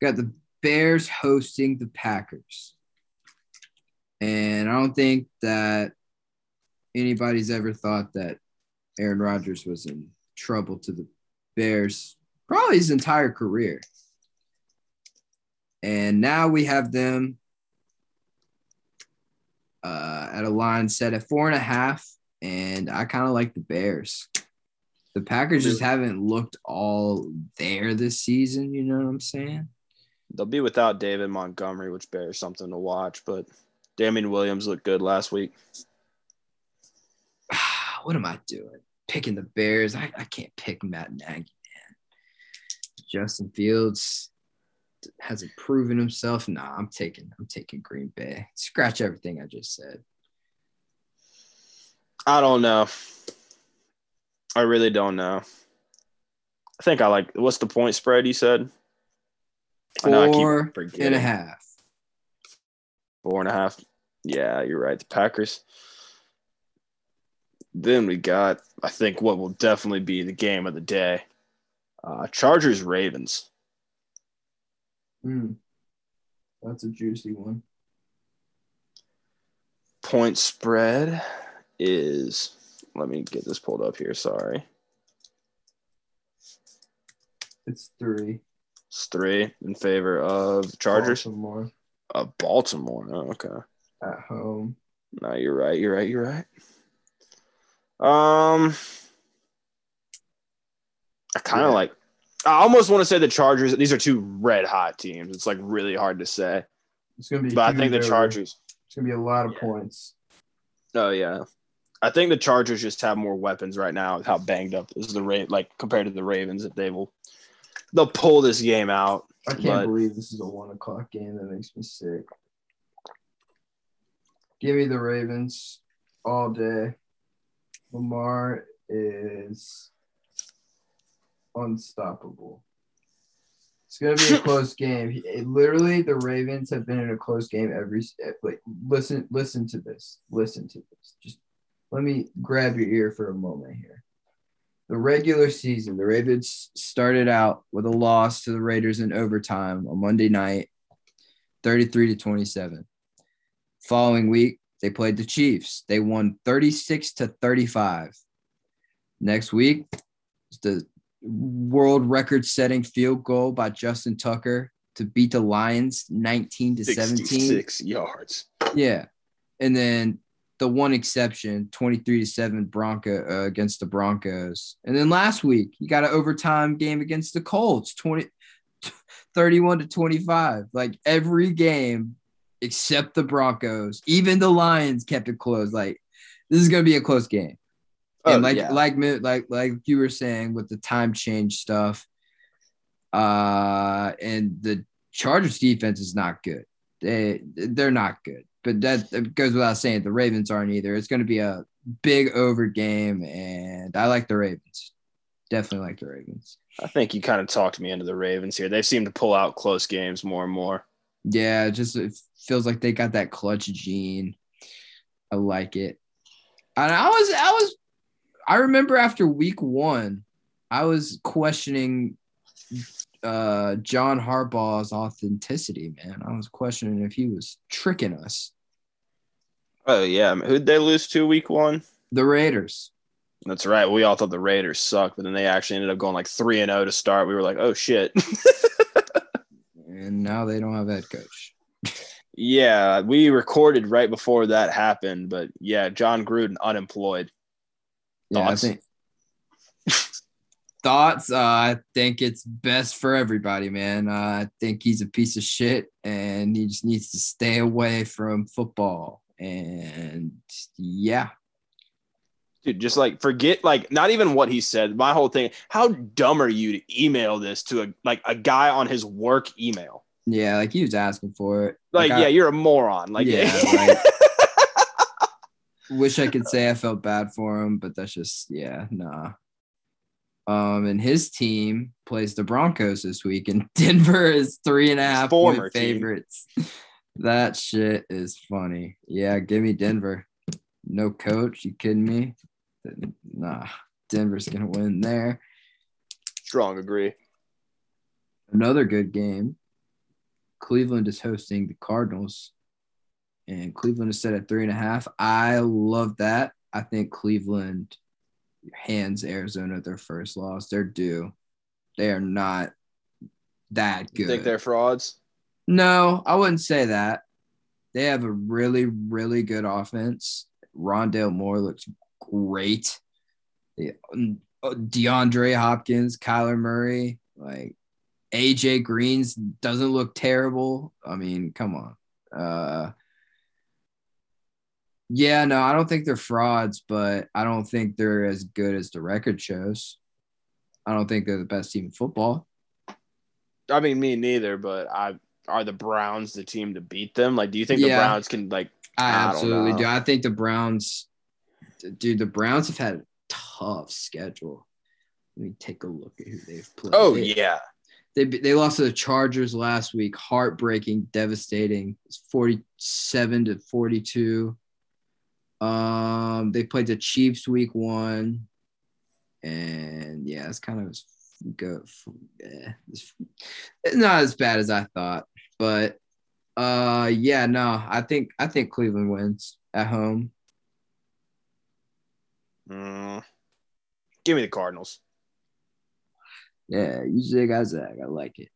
Got the Bears hosting the Packers. And I don't think that anybody's ever thought that Aaron Rodgers was in trouble to the Bears probably his entire career. And now we have them uh, at a line set at four and a half. And I kind of like the Bears. The Packers just haven't looked all there this season. You know what I'm saying? They'll be without David Montgomery, which bears something to watch. But Damien Williams looked good last week. what am I doing? Picking the Bears. I, I can't pick Matt Nagy, man. Justin Fields hasn't proven himself. Nah, I'm taking I'm taking Green Bay. Scratch everything I just said. I don't know. I really don't know. I think I like what's the point spread you said? Four and a half. Four and a half. Yeah, you're right. The Packers. Then we got, I think, what will definitely be the game of the day. Uh, Chargers Ravens. Hmm. That's a juicy one. Point spread is let me get this pulled up here. Sorry. It's three. It's three in favor of Chargers. Baltimore. Uh, Baltimore. Oh, okay. At home. No, you're right. You're right. You're right. Um, I kind of yeah. like. I almost want to say the Chargers. These are two red hot teams. It's like really hard to say. It's gonna be. But I think the Chargers. It's gonna be a lot of yeah. points. Oh yeah, I think the Chargers just have more weapons right now. How banged up is the rate like compared to the Ravens that they will they'll pull this game out. I can't but, believe this is a one o'clock game. That makes me sick. Give me the Ravens all day. Lamar is unstoppable. It's gonna be a close game. It, literally, the Ravens have been in a close game every. Like, listen, listen to this. Listen to this. Just let me grab your ear for a moment here. The regular season, the Ravens started out with a loss to the Raiders in overtime on Monday night, 33 to 27. Following week, they played the Chiefs. They won 36 to 35. Next week, the world record setting field goal by Justin Tucker to beat the Lions 19 to 17. Six yards. Yeah. And then the one exception 23 to 7 Bronco uh, against the Broncos. And then last week, you got an overtime game against the Colts 20 31 to 25. Like every game except the Broncos, even the Lions kept it close. Like this is going to be a close game. Oh, and like yeah. like like like you were saying with the time change stuff uh and the Chargers defense is not good. They they're not good but that goes without saying. The Ravens aren't either. It's going to be a big over game, and I like the Ravens. Definitely like the Ravens. I think you kind of talked me into the Ravens here. They seem to pull out close games more and more. Yeah, just it feels like they got that clutch gene. I like it. And I was, I was, I remember after week one, I was questioning uh, John Harbaugh's authenticity, man. I was questioning if he was tricking us. Oh yeah, who'd they lose to week one? The Raiders. That's right. We all thought the Raiders sucked, but then they actually ended up going like three and zero oh to start. We were like, oh shit. and now they don't have head coach. yeah, we recorded right before that happened, but yeah, Jon Gruden unemployed. Yeah, Thoughts? I think. Thoughts? Uh, I think it's best for everybody, man. Uh, I think he's a piece of shit, and he just needs to stay away from football. And yeah. Dude, just like forget like not even what he said. My whole thing, how dumb are you to email this to a like a guy on his work email? Yeah, like he was asking for it. Like, like yeah, I, you're a moron. Like yeah, like, wish I could say I felt bad for him, but that's just yeah, nah. Um, and his team plays the Broncos this week, and Denver is three and a half former favorites. That shit is funny. Yeah, give me Denver. No coach, you kidding me? Nah, Denver's gonna win there. Strong agree. Another good game. Cleveland is hosting the Cardinals, and Cleveland is set at three and a half. I love that. I think Cleveland hands Arizona their first loss. They're due. They are not that You good. think they're frauds? No, I wouldn't say that. They have a really, really good offense. Rondale Moore looks great. Um, DeAndre Hopkins, Kyler Murray, like AJ Greens doesn't look terrible. I mean, come on. Uh, yeah, no, I don't think they're frauds, but I don't think they're as good as the record shows. I don't think they're the best team in football. I mean, me neither. But I are the Browns the team to beat them? Like, do you think Yeah. the Browns can like? I I absolutely do. I think the Browns, dude, the Browns have had a tough schedule. Let me take a look at who they've played. Oh They- yeah, they they lost to the Chargers last week. Heartbreaking, devastating. It's forty-seven to forty-two. Um, they played the Chiefs week one, and yeah, it's kind of good. Yeah, it's not as bad as I thought, but uh, yeah, no, I think I think Cleveland wins at home. Mm. give me the Cardinals. Yeah, you zig, I zag. I like it.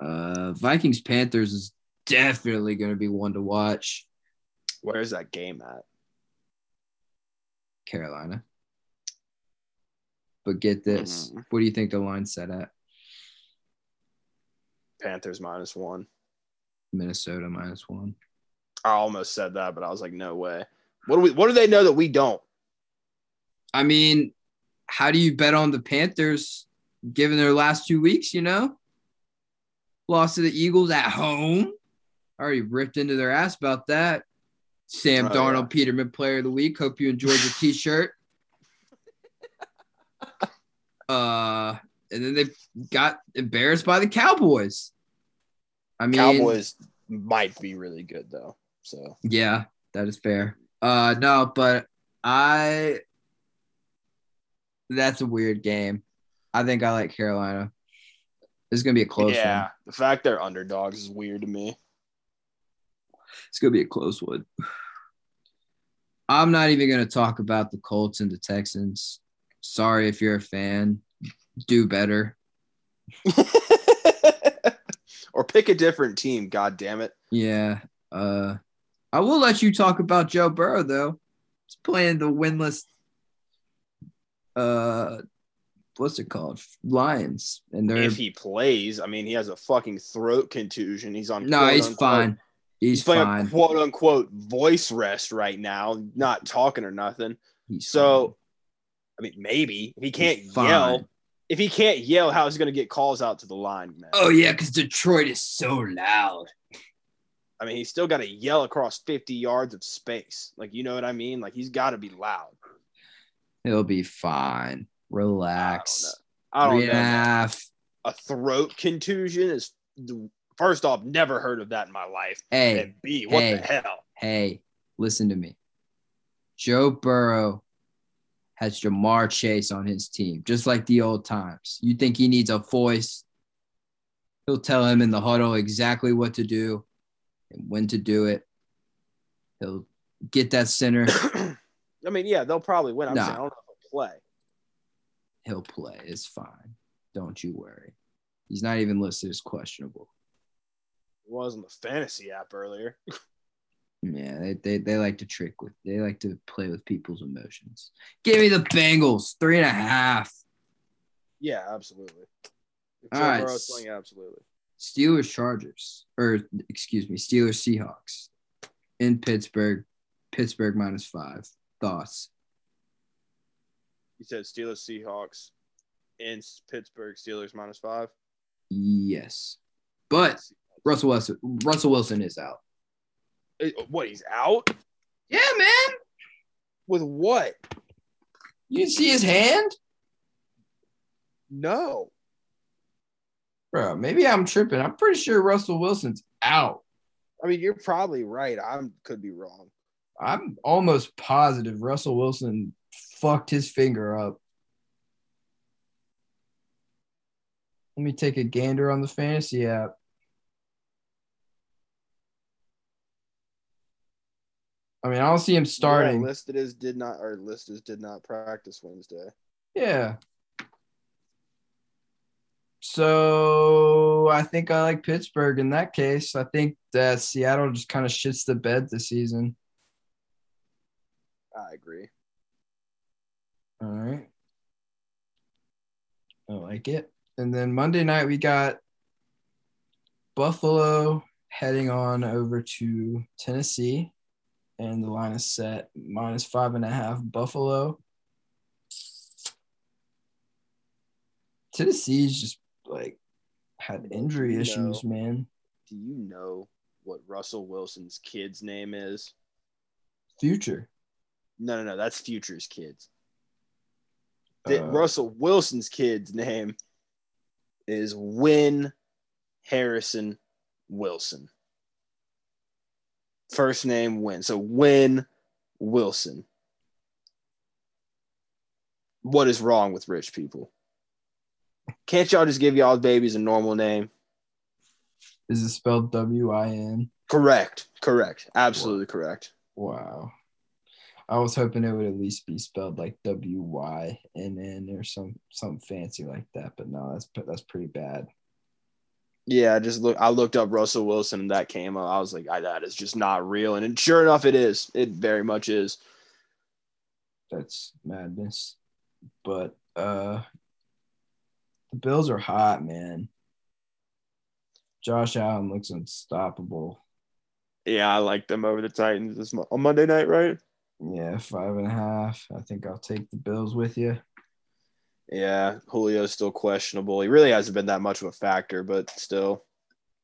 Uh, Vikings Panthers is definitely going to be one to watch. Where's that game at? Carolina. But get this. Mhm. What do you think the line's set at? Panthers minus one. Minnesota minus one. I almost said that, but I was like, no way. What do we? What do they know that we don't? I mean, how do you bet on the Panthers given their last two weeks, you know? Lost to the Eagles at home. Already ripped into their ass about that. Sam Oh, Darnold, Peterman Player of the Week. Hope you enjoyed your t-shirt. uh, and then they got embarrassed by the Cowboys. I mean, Cowboys might be really good though. So Yeah, that is fair. Uh no, but I that's a weird game. I think I like Carolina. This is gonna be a close yeah, one. the fact they're underdogs is weird to me. It's gonna be a close one. I'm not even gonna talk about the Colts and the Texans. Sorry if you're a fan. Do better. or pick a different team. God damn it. Yeah. Uh I will let you talk about Joe Burrow though. He's playing the winless uh what's it called? Lions. And they're If he plays, I mean, he has a fucking throat contusion. He's on. No, he's unquote- fine. He's, He's playing fine. quote unquote voice rest right now, not talking or nothing. He's So, I mean, maybe if he can't yell, if he can't yell, how is he going to get calls out to the line, man? Oh yeah, because Detroit is so loud. I mean, he's still got to yell across 50 yards of space. Like, you know what I mean? Like, he's got to be loud. He'll be fine. Relax. I don't know. a man. half. A throat contusion is first off, never heard of that in my life. Hey, and B, what hey. the hell? hey, listen to me. Joe Burrow has Ja'Marr Chase on his team, just like the old times. You think he needs a voice? He'll tell him in the huddle exactly what to do and when to do it. He'll get that center. I mean, yeah, they'll probably win. I'm Nah. saying I don't know if they'll play. He'll play. It's fine. Don't you worry. He's not even listed as questionable. It was on the fantasy app earlier. Yeah, they, they, they like to trick with, they like to play with people's emotions. Give me the Bengals, three and a half. Yeah, absolutely. All playing, absolutely. Steelers, Chargers, or excuse me, Steelers, Seahawks in Pittsburgh. Pittsburgh minus five. Thoughts? You said Steelers, Seahawks, in Pittsburgh, Steelers minus five. Yes, but Russell Wilson, Russell Wilson is out. Eh, What? He's out. Yeah, man. With what? You didn't see his hand? No. Bro, maybe I'm tripping. I'm pretty sure Russell Wilson's out. I mean, you're probably right. I could be wrong. I'm almost positive Russell Wilson fucked his finger up. Let me take a gander on the fantasy app. I mean, I don't see him starting. Yeah, listed as did not or listed as did not practice Wednesday. Yeah. So I think I like Pittsburgh in that case. I think that Seattle just kind of shits the bed this season. I agree. All right. I like it. And then Monday night we got Buffalo heading on over to Tennessee and the line is set minus five and a half Buffalo. Tennessee's just like had injury You issues, know. man. Do you know what Russell Wilson's kid's name is? Future. No, no, no. That's Future's kids. Uh, Russell Wilson's kid's name is Win Harrison Wilson. First name Win. So Win Wilson. What is wrong with rich people? Can't y'all just give y'all babies a normal name? Is it spelled W I N? Correct. Correct. Absolutely correct. Wow. I was hoping it would at least be spelled like W Y N N or some something fancy like that, but no, that's that's pretty bad. Yeah, I just look. I looked up Russell Wilson, and that came up. I was like, I, "That is just not real." And, and sure enough, it is. It very much is. That's madness. But uh the Bills are hot, man. Josh Allen looks unstoppable. Yeah, I like them over the Titans this mo- on Monday night, right? Yeah, five and a half. I think I'll take the Bills with you. Yeah, Julio's still questionable. He really hasn't been that much of a factor, but still,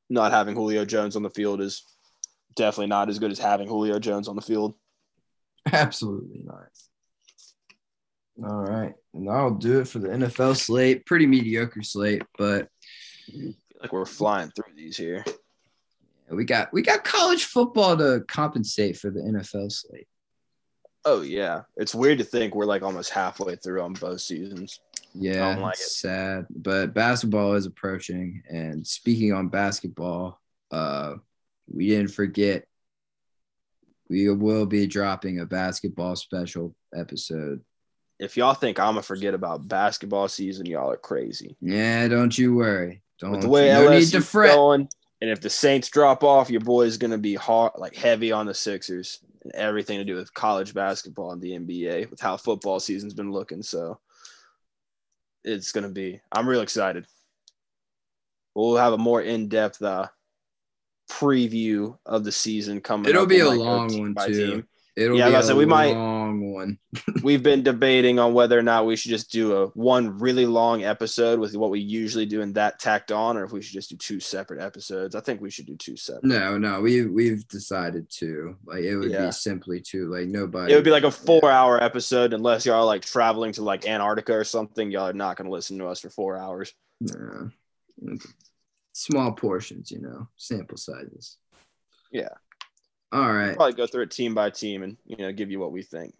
not having Julio Jones on the field is definitely not as good as having Julio Jones on the field. Absolutely not. All right. And I'll do it for the NFL slate. Pretty mediocre slate, but like we're flying through these here. we got we got college football to compensate for the NFL slate. Oh yeah, it's weird to think we're like almost halfway through on both seasons. Yeah, like it's sad, but basketball is approaching. And speaking on basketball, uh, we didn't forget. We will be dropping a basketball special episode. If y'all think I'm gonna forget about basketball season, y'all are crazy. Yeah, don't you worry. Don't With the way no need to fret. going, and if the Saints drop off, your boy is gonna be hard, like heavy on the Sixers and everything to do with college basketball and the NBA, with how football season's been looking. So it's gonna be. I'm real excited. We'll have a more in-depth uh, preview of the season coming. It'll be a like, long one too. It'll Yeah, be like I said, we might- long one. We've been debating on whether or not we should just do a one really long episode with what we usually do and that tacked on, or if we should just do two separate episodes. I think we should do two separate. No, no, we we've decided to like it would Yeah. be simply to like nobody. It would be like a four-hour episode, unless y'all are like traveling to like Antarctica or something. Y'all are not going to listen to us for four hours. No. small portions, you know, sample sizes. Yeah. All right. Probably go through it team by team and you know give you what we think.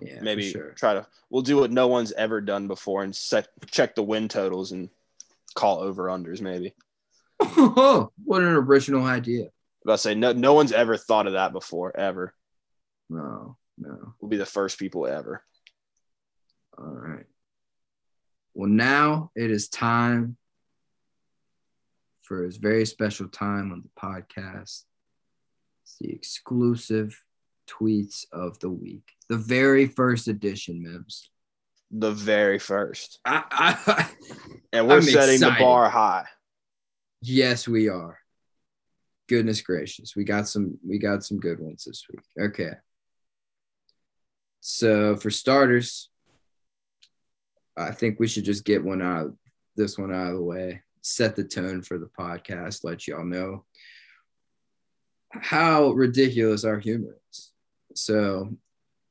Yeah. Maybe sure. try to. We'll do what no one's ever done before and set check the win totals and call over unders. Maybe. Oh, what an original idea. But I say no. No one's ever thought of that before. Ever. No, no. We'll be the first people ever. All right. Well, now it is time for his very special time on the podcast. It's the exclusive tweets of the week, the very first edition, Mims. The very first. I, I, And we're I'm setting excited. the bar high. yes, we are. Goodness gracious, we got some. We got some good ones this week. Okay. So for starters, I think we should just get one out. This one out of the way. Set the tone for the podcast. Let y'all know how ridiculous our humor is. So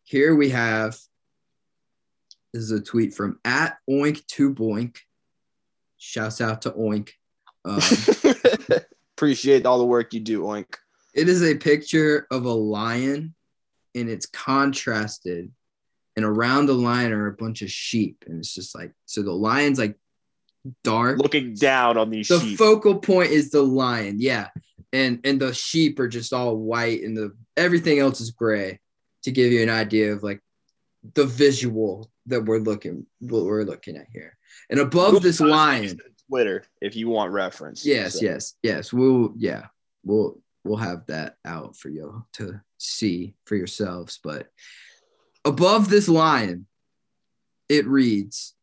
here we have this is a tweet from at oink to boink. Shouts out to oink. Um, Appreciate all the work you do, Oink. it is a picture of a lion and it's contrasted and around the lion are a bunch of sheep and it's just like so the lion's like dark. Looking down on these the sheep. focal point is the lion yeah. And and the sheep are just all white and the everything else is gray to give you an idea of like the visual that we're looking what we're looking at here. And above this lion. Twitter, if you want reference. yes So, yes yes. We'll yeah. We'll we'll have that out for you to see for yourselves. But above this lion it reads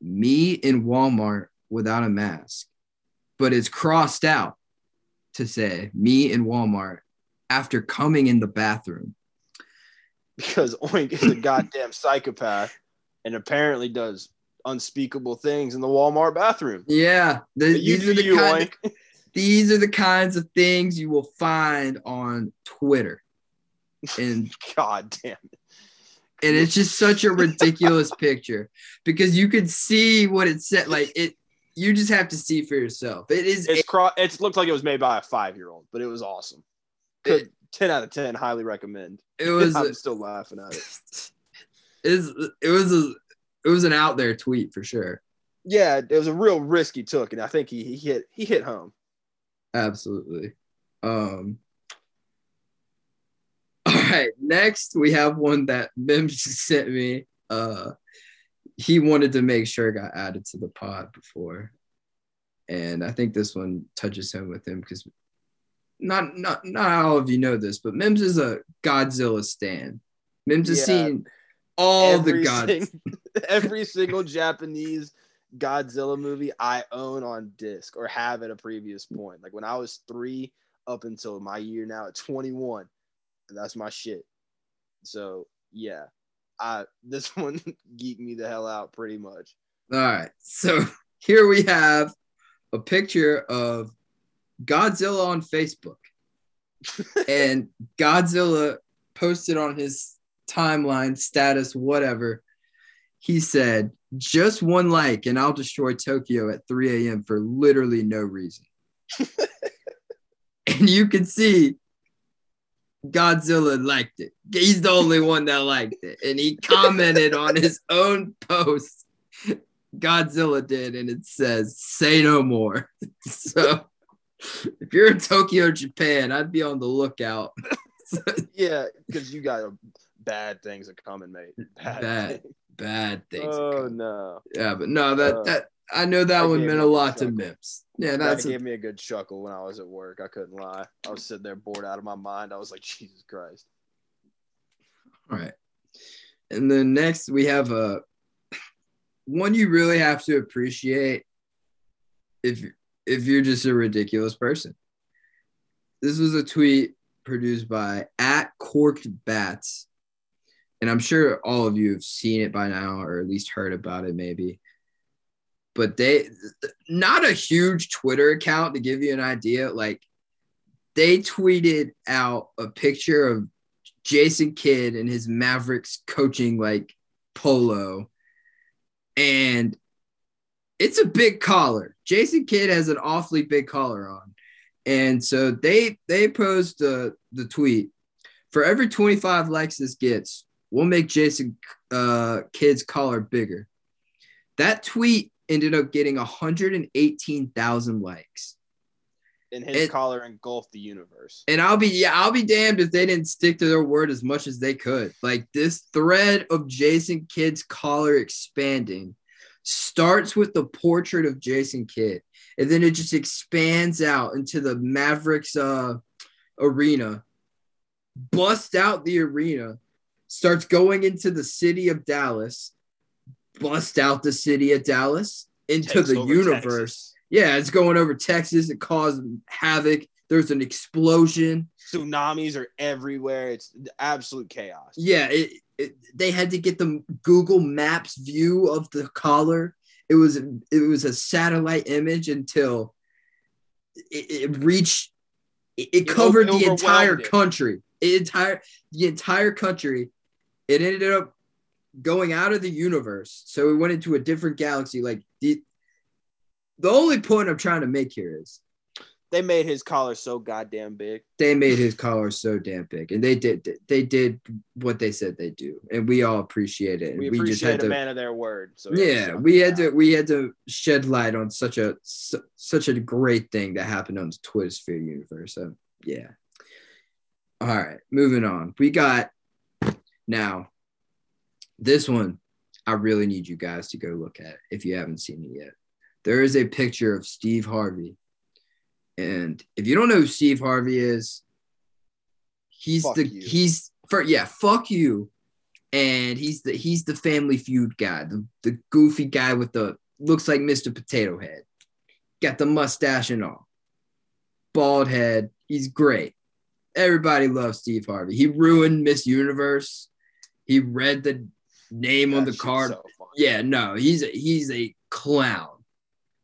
me in walmart without a mask but it's crossed out to say me in walmart after coming in the bathroom Because Oink is a goddamn psychopath and apparently does unspeakable things in the Walmart bathroom. yeah the- these are the you, kind Oink. these are the kinds of things you will find on twitter and God damn it. And it's just such a ridiculous picture because you could see what it said like it you just have to see for yourself it is It's cro- It looks like it was made by a five year old, but it was awesome. Could, 10 out of 10, highly recommend. it was I'm still laughing at it. it was it was a it was an out there tweet for sure Yeah, it was a real risk he took, and I think he, he hit he hit home. absolutely um right next we have one that mims sent me uh he wanted to make sure it got added to the pod before and i think this one touches home with him because not not not all of you know this but mims is a godzilla stan mims has Yeah. seen all the every, gods sing- every single Japanese Godzilla movie I own on disc or have at a previous point. Like when I was three up until my year now at 21. That's my shit. So yeah. I this one geeked me the hell out pretty much. All right. So here we have a picture of Godzilla on Facebook. and Godzilla posted on his timeline, status, whatever. He said, just one like, and I'll destroy Tokyo at 3 a.m. for literally no reason. and you can see Godzilla liked it. He's the only one that liked it. And he commented on his own post. Godzilla did, and it says, say no more. so if you're in Tokyo, Japan, I'd be on the lookout. Yeah, because you got bad things are coming, mate. Bad. Bad. Bad things. Oh no. Yeah, but no, that Uh, that I know that that one meant me a lot to chuckle. Mims. Yeah, That that's a, gave me a good chuckle when I was at work. I couldn't lie. I was sitting there bored out of my mind. I was like, Jesus Christ. all right. And then next we have a one you really have to appreciate if if you're just a ridiculous person. This was a tweet produced by at Corked Bats. And I'm sure all of you have seen it by now or at least heard about it maybe. But they not a huge Twitter account to give you an idea. Like they tweeted out a picture of Jason Kidd and his Mavericks coaching like polo. And it's a big collar. Jason Kidd has an awfully big collar on. And so they they posed the the tweet. For every 25 likes this gets, we'll make Jason uh Kidd's collar bigger. That tweet ended up getting 118,000 likes. And his It- collar engulfed the universe. And I'll be yeah, I'll be damned if they didn't stick to their word as much as they could. Like this thread of Jason Kidd's collar expanding starts with the portrait of Jason Kidd, and then it just expands out into the Mavericks uh arena, busts out the arena, starts going into the city of Dallas, bust out the city of Dallas into Takes the universe. Texas. Yeah, it's going over Texas. It caused havoc. There's an explosion. Tsunamis are everywhere. It's absolute chaos. Yeah, it, it, they had to get the Google Maps view of the collar. It was it was a satellite image until it, it reached. It, covered the entire country. entire the entire country. It ended up going out of the universe, so it went into a different galaxy. Like the the only point I'm trying to make here is They made his collar so goddamn big. they made his collar so damn big, and they did they did what they said they do, and we all appreciate it. And We we, just had a to, man of their word. So yeah, we had to we had to shed light on such a su- such a great thing that happened on the Twitter sphere universe. So yeah. All right, moving on. We got now this one. I really need you guys to go look at if you haven't seen it yet. There is a picture of Steve Harvey, and if you don't know who Steve Harvey is, he's Fuck the you. he's for yeah, fuck you. And he's the he's the family feud guy, the, the goofy guy with the looks like Mr. Potato Head. Got the mustache and all. Bald head. He's great. Everybody loves Steve Harvey. He ruined Miss Universe. He read the name on the card. so. Yeah, no, he's a, he's a clown.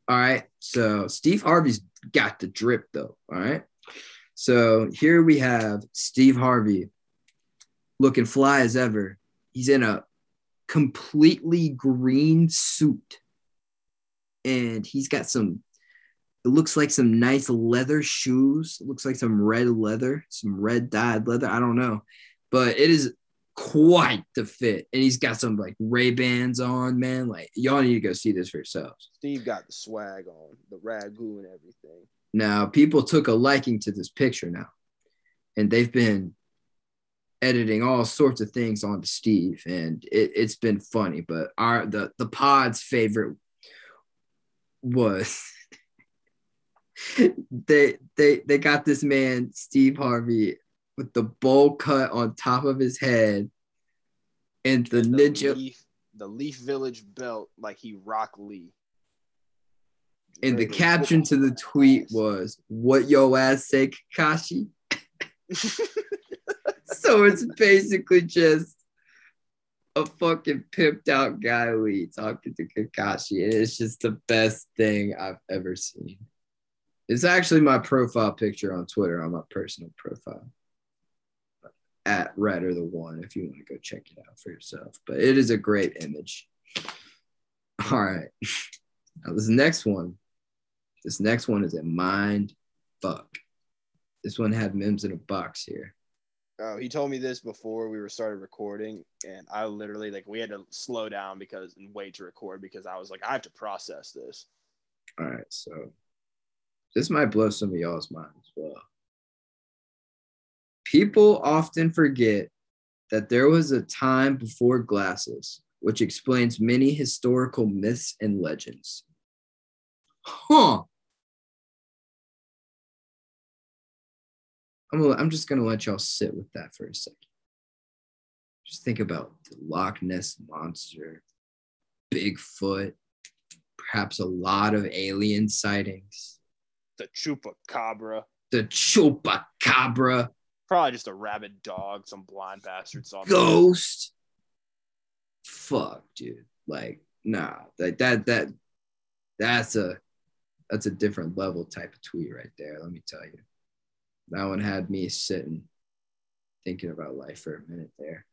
All right. So Steve Harvey's got the drip though. All right. So here we have Steve Harvey looking fly as ever. He's in a completely green suit. And he's got some, it looks like some nice leather shoes. It looks like some red leather, some red dyed leather. I don't know. But it is quite the fit. And he's got some like Ray Bans on, man. Like y'all need to go see this for yourselves. Steve got the swag on, the ragu and everything. Now, people took a liking to this picture now, and they've been editing all sorts of things onto Steve, and it, it's been funny. But our the the pod's favorite was they they they got this man Steve Harvey with the bowl cut on top of his head and the And ninja Leaf, the Leaf Village belt, like he Rock Lee. and the caption to the tweet was what yo ass say Kakashi so it's basically just a fucking pimped out guy Lee talking to Kakashi. And it's just the best thing I've ever seen. It's actually my profile picture on Twitter on my personal profile. At Red or the one if you want to go check it out for yourself. But it is a great image. All right. Now this next one. This next one is a mind fuck. This one had Mims in a box here. Oh, he told me this before we were started recording, and I literally like we had to slow down because and wait to record because I was like, I have to process this. All right, so this might blow some of y'all's mind as well. People often forget that there was a time before glasses, which explains many historical myths and legends. Huh. I'm, gonna, I'm just going to let y'all sit with that for a second. Just think about the Loch Ness monster, Bigfoot, perhaps a lot of alien sightings, The chupacabra, the Chupacabra, probably just a rabid dog, some blind bastard saw. ghost. Fuck, dude. Like, nah, like that, that, that's a, that's a different level type of tweet right there. Let me tell you. That one had me sitting, thinking about life for a minute there.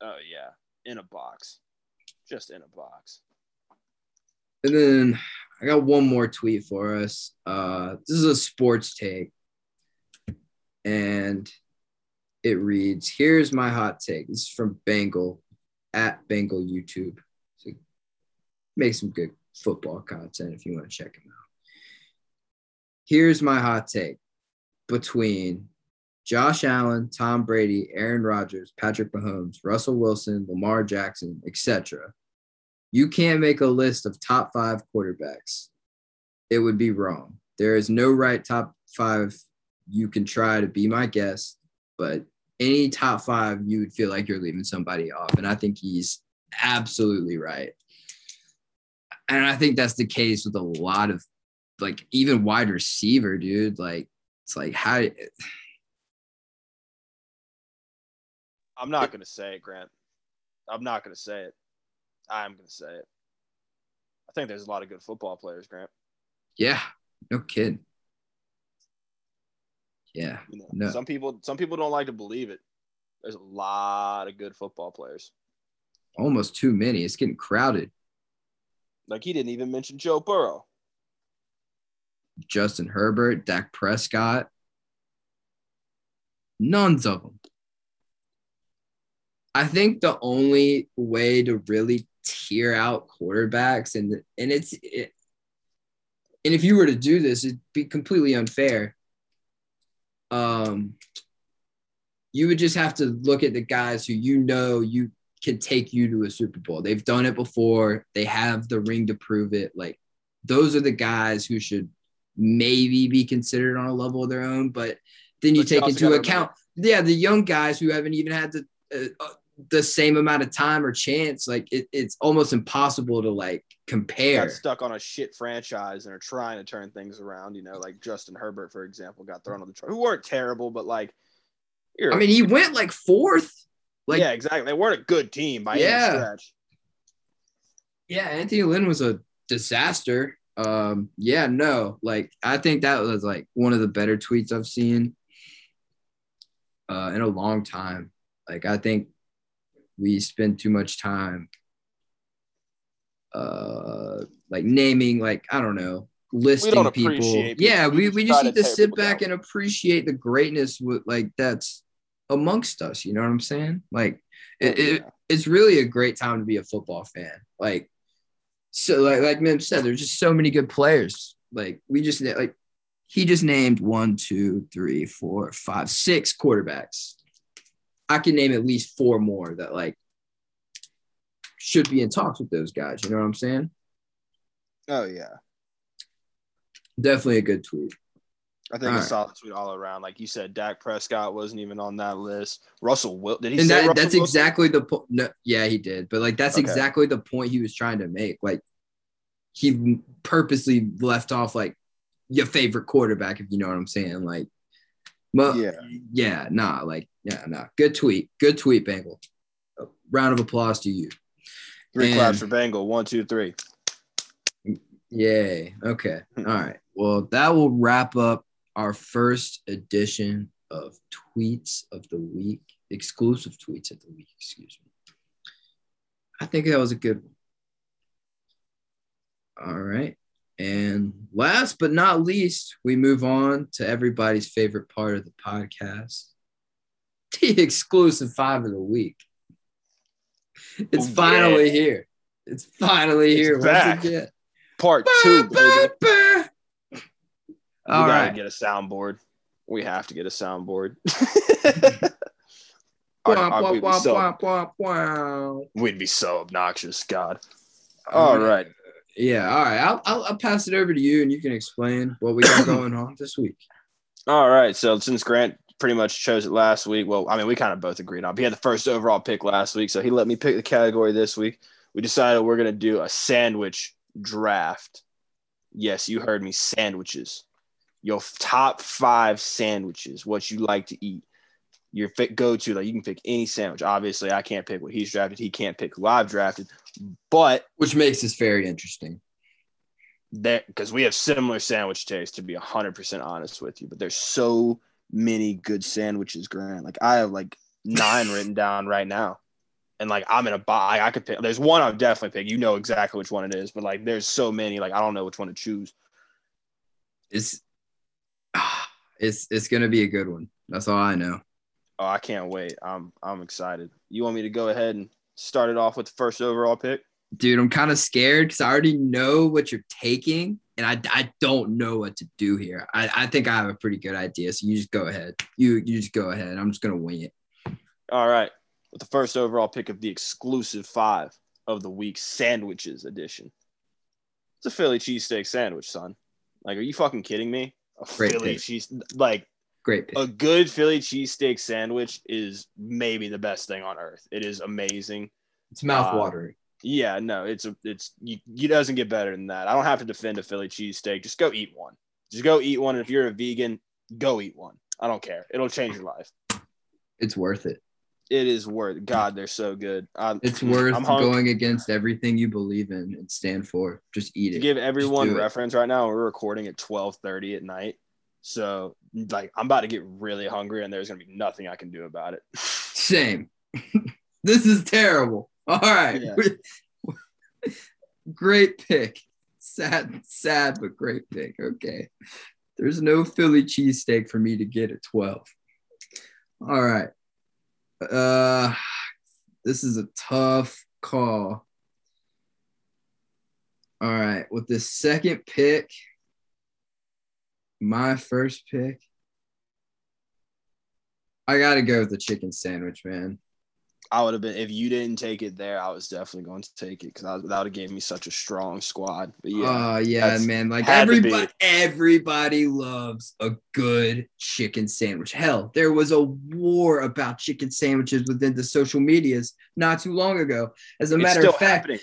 Oh yeah, in a box, just in a box. And then I got one more tweet for us. Uh, this is a sports take. And it reads Here's my hot take. This is from Bengal at Bengal YouTube. So make some good football content if you want to check him out. Here's my hot take between Josh Allen, Tom Brady, Aaron Rodgers, Patrick Mahomes, Russell Wilson, Lamar Jackson, etc. You can't make a list of top five quarterbacks. It would be wrong. There is no right top five. You can try to be my guest, but any top five, you would feel like you're leaving somebody off. And I think he's absolutely right. And I think that's the case with a lot of like even wide receiver, dude. Like it's like how I'm not gonna say it, Grant. I'm not gonna say it. I'm gonna say it. I think there's a lot of good football players, Grant. yeah, no kidding. Yeah. You know, No. some people some people don't like to believe it. There's a lot of good football players. Almost too many. It's getting crowded. Like he didn't even mention Joe Burrow. Justin Herbert, Dak Prescott. None's of them. I think the only way to really tier out quarterbacks and and it's it, and if you were to do this, it'd be completely unfair. Um, you would just have to look at the guys who you know you can take you to a Super Bowl. They've done it before. They have the ring to prove it. Like those are the guys who should maybe be considered on a level of their own. But then you But take into account, yeah, the young guys who haven't even had the uh, uh, the same amount of time or chance. Like it, it's almost impossible to like compare. Got stuck on a shit franchise and are trying to turn things around. You know, like Justin Herbert, for example, got thrown on the who weren't terrible, but like, I mean, he went like fourth. Like yeah, exactly. They weren't a good team by Yeah. any stretch. Yeah, Anthony Lynn was a disaster. Um, yeah, no, like I think that was like one of the better tweets I've seen uh, in a long time. Like I think we spend too much time uh like naming like I don't know listing don't people. people. Yeah, We we, just need to sit back down. and appreciate the greatness with like that's amongst us. You know what I'm saying? Like it, Oh, it, it's really a great time to be a football fan. Like, so like like Mim said, there's just so many good players. Like we just like he just named one, two, three, four, five, six quarterbacks. I can name at least four more that like should be in talks with those guys. You know what I'm saying? Oh yeah. Definitely a good tweet. I think All a right. solid tweet all around. Like you said, Dak Prescott wasn't even on that list. Russell Wil did he and say that, that's Wilson? exactly the point. No, yeah, he did, but like that's Okay. exactly the point he was trying to make. Like he purposely left off like your favorite quarterback, if you know what I'm saying. Like, but Yeah. yeah, nah, like yeah, nah. Good tweet, good tweet, Bengal. A round of applause to you. Three And- claps for Bengal. One, two, three. Yay. Okay. Hmm. All right. Well, that will wrap up our first edition of tweets of the week, exclusive tweets of the week. Excuse me. I think that was a good one. All right. And last but not least, we move on to everybody's favorite part of the podcast the exclusive five of the week. It's Oh, yeah. finally here. It's finally It's here back. Part two, baby. we we All gotta right. get a soundboard. We have to get a soundboard. Our- our- we'd, be so, we'd be so obnoxious. God. All All right. Yeah. All right. I'll, I'll, I'll pass it over to you and you can explain what we got going on this week. All right. So since Grant pretty much chose it last week, well, I mean, we kind of both agreed on. He had the first overall pick last week, so he let me pick the category this week. We decided we're gonna do a sandwich draft. Yes, you heard me. Sandwiches. Your top five sandwiches. What you like to eat. Your go to. Like you can pick any sandwich. Obviously, I can't pick what he's drafted. He can't pick who I've drafted. But Which makes this very interesting. that because we have similar sandwich tastes to be 100% honest with you but there's so many good sandwiches grant. Like i have like nine written down right now. And like i'm in a buy i could pick there's one i'll definitely pick you know exactly which one it is but like there's so many like i don't know which one to choose. It's it's it's gonna be a good one. That's all I know. oh i can't wait. I'm i'm excited. You want me to go ahead and start it off with the first overall pick? Dude, I'm kind of scared because I already know what you're taking, and I, I don't know what to do here. I, I think I have a pretty good idea. So you just go ahead. You you just go ahead. I'm just gonna wing it. all right with the first overall pick of the exclusive five of the week sandwiches edition it's a philly cheesesteak sandwich son like are you fucking kidding me a Great philly pick. cheese like Great pick. a good philly cheesesteak sandwich is maybe the best thing on earth it is amazing It's mouth watering. Yeah no it's a it's you, you doesn't get better than that i don't have to defend a philly cheesesteak just go eat one just go eat one And if you're a vegan go eat one i don't care it'll change your life it's worth it. it is worth god they're so good I, It's worth going against everything you believe in and stand for. Just eat to it. give everyone do it. reference right now we're recording at 12:30 at night So like I'm about to get really hungry and there's gonna be nothing I can do about it. Same. this is terrible. All right. Yeah. great pick. Sad, sad, but great pick. Okay. There's no Philly cheesesteak for me to get at 12. All right. Uh this is a tough call. All right. With the second pick, my first pick, I gotta go with the chicken sandwich, man. I would have been if you didn't take it there. I was definitely going to take it because that would have gave me such a strong squad. But yeah, Oh yeah, man. Like everybody, everybody loves a good chicken sandwich. Hell, there was a war about chicken sandwiches within the social medias not too long ago. As a it's matter of fact, happening.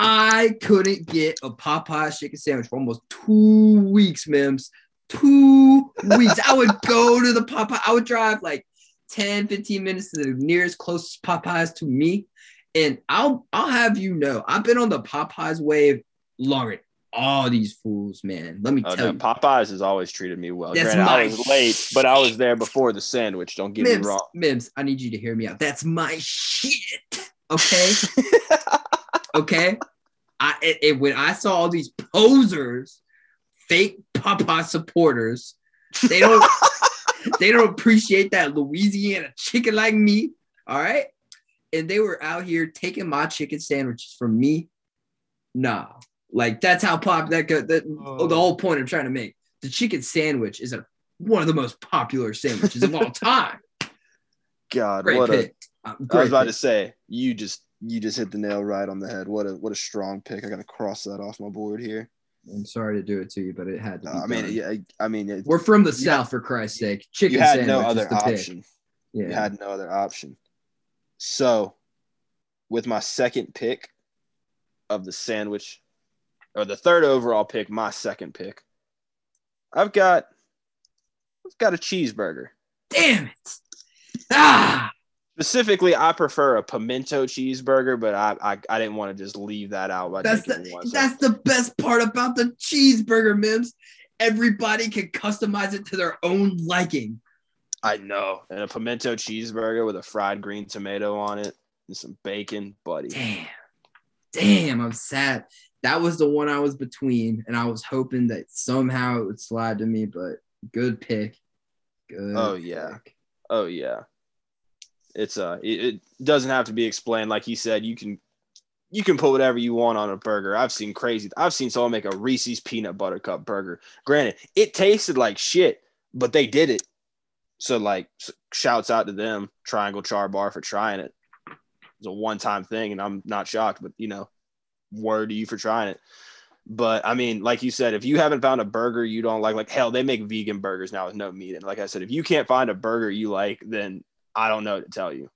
I couldn't get a Popeyes chicken sandwich for almost two weeks, Mims. Two weeks. I would go to the Popeye. I would drive like 10, 15 minutes to the nearest closest Popeyes to me. And I'll I'll have you know, I've been on the Popeyes wave longer all these fools, man. Let me Oh, tell no, you. Popeyes has always treated me well. That's Granted, I was late, but I was there before the sandwich. Don't get Mims, me wrong. Mims, I need you to hear me out. That's my shit. Okay. okay i it, it- when i saw all these posers fake papa supporters they don't they don't appreciate that louisiana chicken like me all right and they were out here taking my chicken sandwiches from me nah like that's how pop that that Oh. the whole point i'm trying to make the chicken sandwich is a, one of the most popular sandwiches of all time God, great what a pick Uh, I was about pick. to say, you just you just hit the nail right on the head. What a what a strong pick. I gotta cross that off my board here. I'm sorry to do it to you but it had to be Uh, I mean, yeah, I, I mean, it, We're from the south, for Christ's sake. Chicken you had sandwich no other the pick. option. Yeah. You had no other option. So, with my second pick of the sandwich, or the third overall pick, my second pick, I've got I've got a cheeseburger. Damn it! Ah, Specifically, I prefer a pimento cheeseburger, but I I, I didn't want to just leave that out that's the that's the best part about the cheeseburger, Mims. Everybody can customize it to their own liking. I know. And a pimento cheeseburger with a fried green tomato on it and some bacon, buddy. Damn, damn, I'm sad. That was the one I was between, and I was hoping that somehow it would slide to me. But good pick. Good. Oh, yeah. pick. Oh yeah. It's uh it, it doesn't have to be explained. Like he said, you can you can put whatever you want on a burger. I've seen crazy. I've seen someone make a Reese's peanut butter cup burger. Granted, it tasted like shit, but they did it. So like shouts out to them, Triangle Char Bar for trying it. It's a one-time thing and I'm not shocked, but you know, word to you for trying it. But I mean, like you said, if you haven't found a burger you don't like, like hell, they make vegan burgers now with no meat. And like I said, if you can't find a burger you like, then I don't know what to tell you.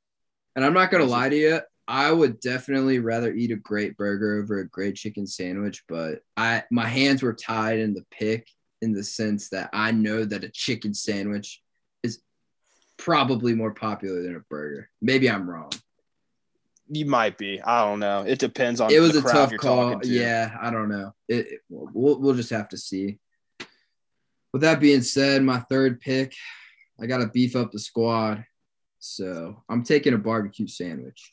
And I'm not gonna lie to you. I would definitely rather eat a great burger over a great chicken sandwich, but I my hands were tied in the pick in the sense that I know that a chicken sandwich is probably more popular than a burger. Maybe I'm wrong. You might be. I don't know. It depends on It was the a crowd tough call. to. Yeah, I don't know. It, it- we'll we'll just have to see. With that being said, my third pick, I got to beef up the squad. So I'm taking a barbecue sandwich.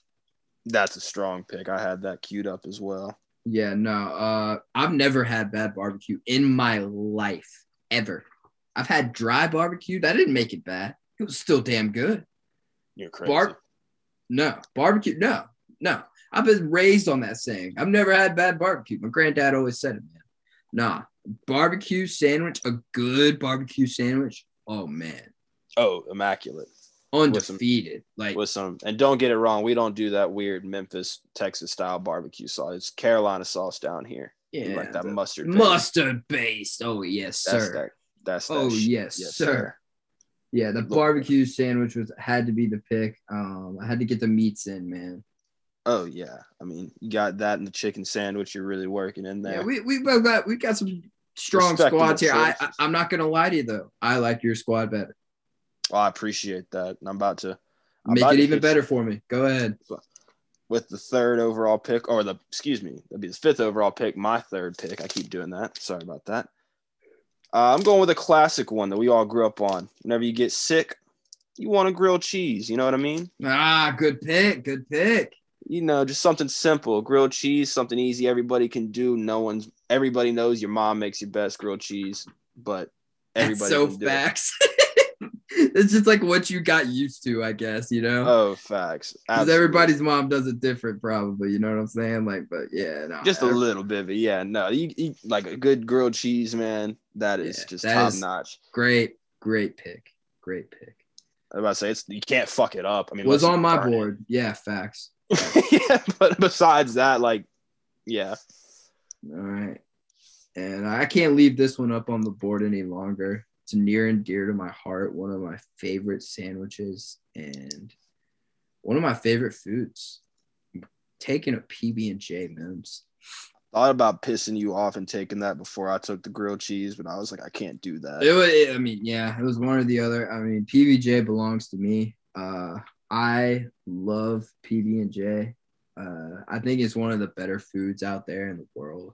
That's a strong pick. I had that queued up as well. Yeah, no. Uh, I've never had bad barbecue in my life ever. I've had dry barbecue. That didn't make it bad. It was still damn good. You're crazy. Bar- no barbecue. No, no. I've been raised on that saying. I've never had bad barbecue. My granddad always said it, man. Nah, barbecue sandwich, a good barbecue sandwich. Oh man, oh, immaculate. Some- undefeated. like With some and don't get it wrong, we don't do that weird Memphis, Texas style barbecue sauce. It's Carolina sauce down here. Yeah, like that mustard. mustard based. Oh yes, That's sir. that. That's that Oh shit. yes, sir. Yeah, the Look. barbecue sandwich was had to be the pick. Um, I had to get the meats in, man. Oh yeah. I mean, you got that and the chicken sandwich. You're really working in there. Yeah, we we got we got some strong squads here. I, I. I'm not gonna lie to you though. I like your squad better. Well, I appreciate that. I'm about to I'm Make about it to even better for me. Go ahead. with the third overall pick, or the excuse me, that'd be the fifth overall pick. My third pick. I keep doing that. Sorry about that. Uh, I'm going with a classic one that we all grew up on. Whenever you get sick, you want a grilled cheese. You know what I mean? Ah, good pick. Good pick. You know, just something simple, grilled cheese, something easy everybody can do. No one's everybody knows your mom makes your best grilled cheese, but everybody That's so can do it. facts. it's just like what you got used to, I guess, you know? Oh, facts. Because everybody's mom does it different, probably. You know what I'm saying? Like, but yeah, no. just a every- little bit, but yeah, no, you, you like a good grilled cheese, man. That is Yeah, just that top is- notch. Great, great pick. Great pick. I was about to say it's you can't fuck it up. I mean, Was on my board. Yeah, facts. yeah, but besides that, like, yeah, All right. And I can't leave this one up on the board any longer. It's near and dear to my heart. One of my favorite sandwiches and one of my favorite foods. Taking a PB and J, Mims. thought about pissing you off and taking that before I took the grilled cheese, but I was like, I can't do that. It was, I mean, yeah, it was one or the other. I mean, PBJ belongs to me. Uh, I love PB and J. Uh, I think it's one of the better foods out there in the world.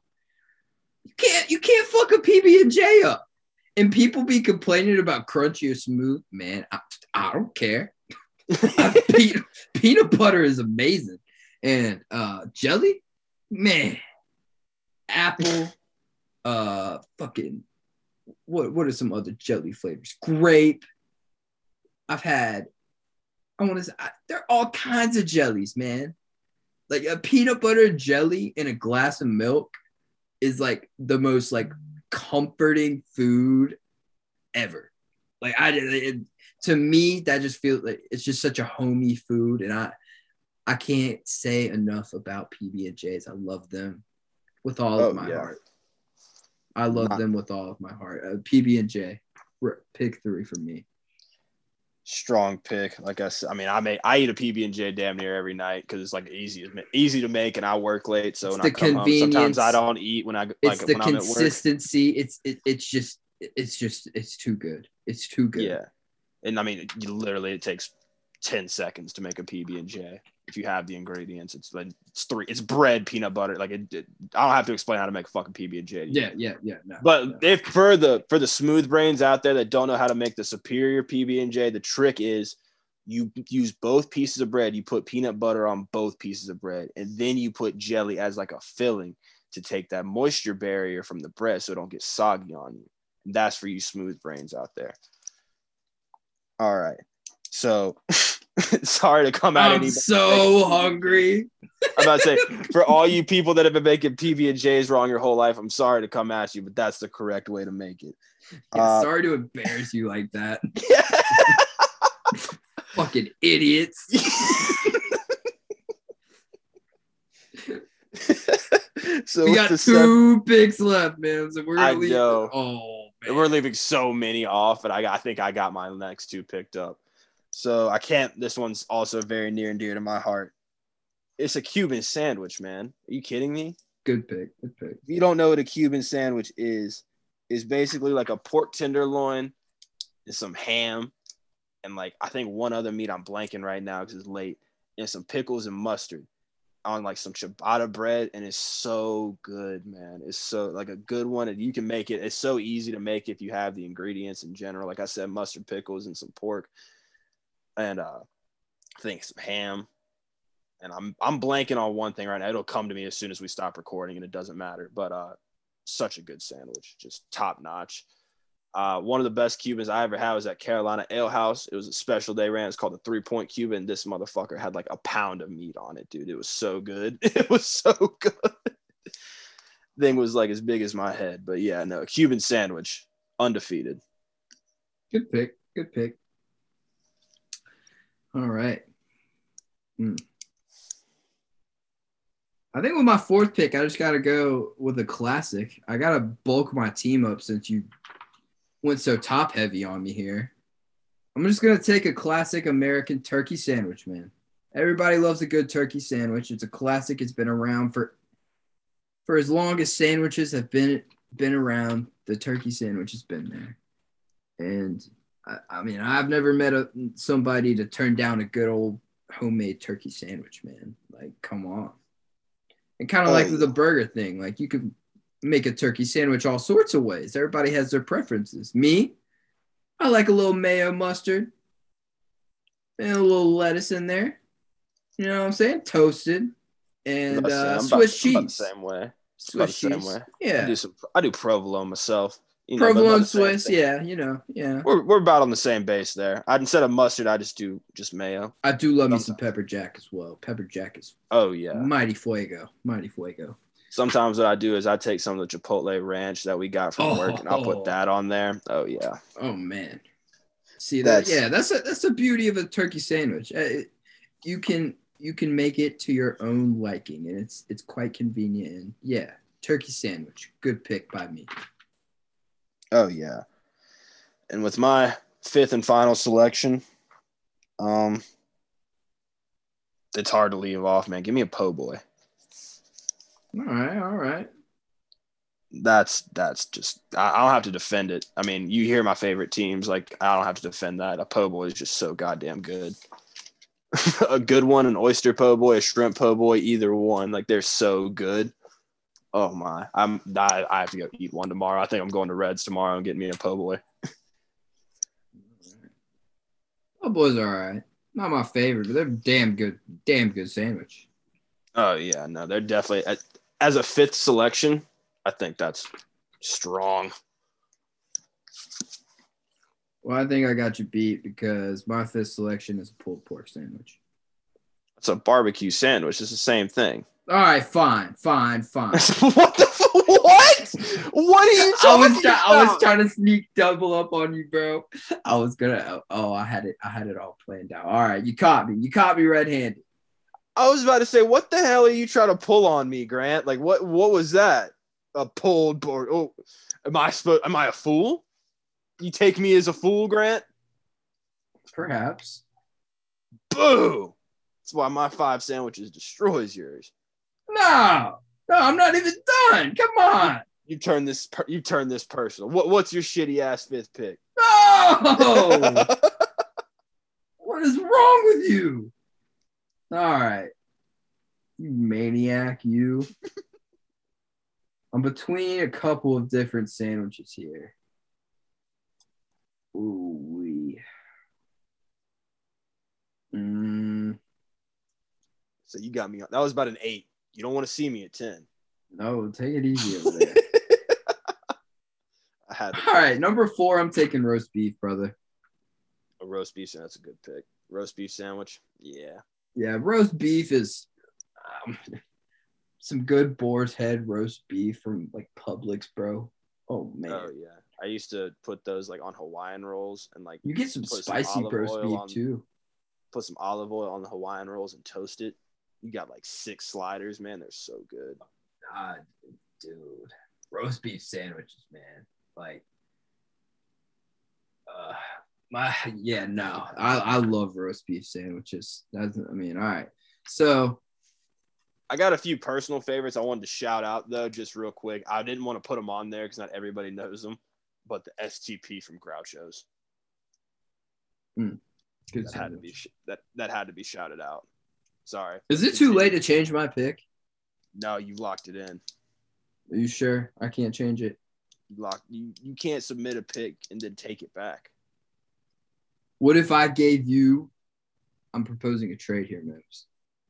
You can't, you can't fuck a PB and J up. And people be complaining about crunchy or smooth. Man, I, I don't care. peanut, peanut butter is amazing, and uh, jelly, man, apple, uh, fucking what what are some other jelly flavors? Grape. I've had. I want to say I, there are all kinds of jellies, man. Like a peanut butter jelly in a glass of milk is like the most like comforting food ever. Like I it, to me that just feels like it's just such a homey food, and I I can't say enough about PB and J's. I love them with all Oh, of my yeah. heart. I love Not- them with all of my heart. Uh, PB and J, pick three for me. Strong pick. Like I said, I mean, I make I eat a PB and J damn near every night because it's like easy to easy to make, and I work late, so when the I come home, convenience. sometimes I don't eat when I like It's the when I'm at work. consistency. It's it, it's just it's just it's too good. It's too good. Yeah, and I mean, literally it takes ten seconds to make a PB and J if you have the ingredients. It's like it's three. It's bread, peanut butter. Like it, it- I don't have to explain how to make a fucking PB and J. yeah, yeah, yeah. No, But no. if for the for the smooth brains out there that don't know how to make the superior PB and J, the trick is you use both pieces of bread. You put peanut butter on both pieces of bread, and then you put jelly as like a filling to take that moisture barrier from the bread, so it don't get soggy on you. And that's for you smooth brains out there. All right, so sorry to come out. I'm so hungry. I'm about to say for all you people that have been making PB and J's wrong your whole life, I'm sorry to come at you, but that's the correct way to make it. Yeah, Uh, sorry to embarrass you like that. Fucking idiots. so we got two picks left, man. So we're I know. Oh seven- man. we're leaving so many off, but I, I think I got my next two picked up. So I can't. This one's also very near and dear to my heart. It's a Cuban sandwich, man. Are you kidding me? Good pick. Good pick. if you don't know what a Cuban sandwich is, is basically like a pork tenderloin and some ham and like I think one other meat I'm blanking right now because it's late and some pickles and mustard on like some ciabatta bread and it's so good, man. It's so like a good one and you can make it. It's so easy to make if you have the ingredients in general. Like I said, mustard, pickles, and some pork and uh I think some ham. And I'm I'm blanking on one thing right now. It'll come to me as soon as we stop recording, and it doesn't matter. But uh, such a good sandwich, just top notch. Uh, one of the best Cubans I ever had was at Carolina Ale House. It was a special day ran. It's called the Three Point Cuban. This motherfucker had like a pound of meat on it, dude. It was so good. It was so good. Thing was like as big as my head, but yeah, no Cuban sandwich, undefeated. Good pick. Good pick. All right. Hmm. I think with my fourth pick, I just got to go with a classic. I got to bulk my team up since you went so top heavy on me here. I'm just going to take a classic American turkey sandwich, man. Everybody loves a good turkey sandwich. It's a classic. It's been around for for as long as sandwiches have been been around. The turkey sandwich has been there, and I, I mean, I've never met a, somebody to turn down a good old homemade turkey sandwich, man. Like, come on. And kind of Oh, like the burger thing, like you could make a turkey sandwich all sorts of ways. Everybody has their preferences. Me, I like a little mayo mustard and a little lettuce in there. You know what I'm saying? Toasted and uh, Swiss about the cheese. same way. Swiss same cheese. way. I Yeah. do some. I do provolone myself. You know, Provolone Swiss. thing. Yeah. You know. Yeah. We're, we're about on the same base there. I instead of mustard, I just do just mayo. I do love me some pepper jack as well. Pepper jack is Oh yeah. mighty fuego. Mighty fuego. Sometimes what I do is I take some of the Chipotle ranch that we got from work and I'll Oh. put that on there. Oh yeah. Oh man. See that? That's- yeah, that's a, that's the beauty of a turkey sandwich. Uh, it- you can you can make it to your own liking, and it's it's quite convenient. And yeah, turkey sandwich, good pick by me. Oh yeah. And with my fifth and final selection, um, it's hard to leave off, man. Give me a po' boy. All right, all right. That's that's just I, I don't have to defend it. I mean, you hear my favorite teams, like I don't have to defend that. A po' boy is just so goddamn good. a good one, an oyster po' boy, a shrimp po' boy, either one, like they're so good. Oh my, I'm I, I have to go eat one tomorrow. I think I'm going to Reds tomorrow and getting me a po' boy. Oh, boys are all right. Not my favorite, but they're damn good. Damn good sandwich. Oh yeah, no, they're definitely as a fifth selection. I think that's strong. Well, I think I got you beat because my fifth selection is a pulled pork sandwich. It's a barbecue sandwich. It's the same thing. All right, fine, fine, fine. what the f- what? What are you I talking was try- I was trying to sneak double up on you, bro. I was gonna. Oh, I had it. I had it all planned out. All right, you caught me. You caught me red-handed. I was about to say, what the hell are you trying to pull on me, Grant? Like, what? What was that? A pulled board? Oh, am I supposed? Am I a fool? You take me as a fool, Grant? Perhaps. Boo! That's why my five sandwiches destroys yours. No, no, I'm not even done. Come on. You turn this. Per- you turn this personal. What? What's your shitty ass fifth pick? No. what is wrong with you? All right, you maniac, you. I'm between a couple of different sandwiches here. Ooh wee. Mm, so you got me. on That was about an eight. You don't want to see me at ten. no, take it easy over there. I had All right, number four, I'm taking roast beef, brother. a roast beef. sandwich. That's a good pick. Roast beef sandwich. Yeah. Yeah, roast beef is um, some good boar's head roast beef from like Publix, bro. Oh man, Oh yeah. I used to put those like on Hawaiian rolls and like you get some put some spicy roast beef on- too. put some olive oil on the Hawaiian rolls and toast it. You got like six sliders, man. They're so good. God, dude, roast beef sandwiches, man. Like, uh, my yeah, no, I I love roast beef sandwiches. That's I mean, all right. So I got a few personal favorites I wanted to shout out though, just real quick. I didn't want to put them on there because not everybody knows them, but the STP from Groucho's good that had to be that that had to be shouted out. Sorry. Is it too late to change my pick? No, you locked it in. Are you sure? I can't change it. You locked. You you can't submit a pick and then take it back. What if I gave you? I'm proposing a trade here, Moves.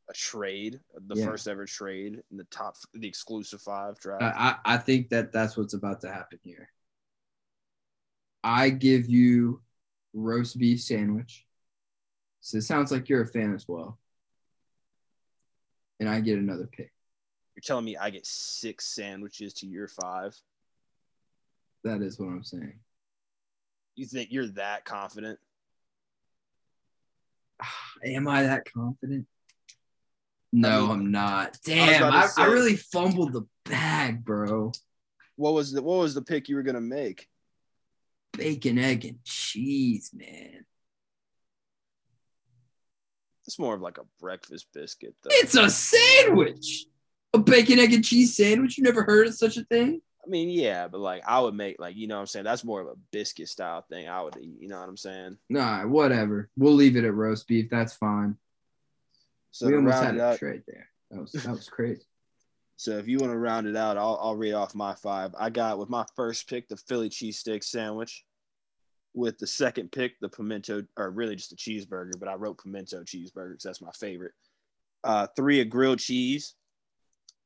A trade, the Yeah. first ever trade in the top, the exclusive five draft. I, I I think that that's what's about to happen here. I give you roast beef sandwich. So it sounds like you're a fan as well. And I get another pick. You're telling me I get six sandwiches to your five? That is what I'm saying. You think you're that confident? Am I that confident? No, mean, I'm not. Damn, I, I say- really fumbled the bag, bro. What was the what was the pick you were gonna make? Bacon, egg, and cheese, man. It's more of like a breakfast biscuit, though. It's a sandwich. A bacon, egg, and cheese sandwich. You never heard of such a thing? I mean, yeah, but like I would make like you know what I'm saying that's more of a biscuit style thing. I would eat. You know what I'm saying? Nah, whatever. We'll leave it at roast beef. That's fine. So we to almost had it a up, trade there. That was that was crazy. So if you want to round it out, I'll, I'll read off my five. I got with my first pick the Philly cheesesteak sandwich. With the second pick, the pimento, or really just a cheeseburger, but I wrote pimento cheeseburger because that's my favorite. Uh, three, a grilled cheese.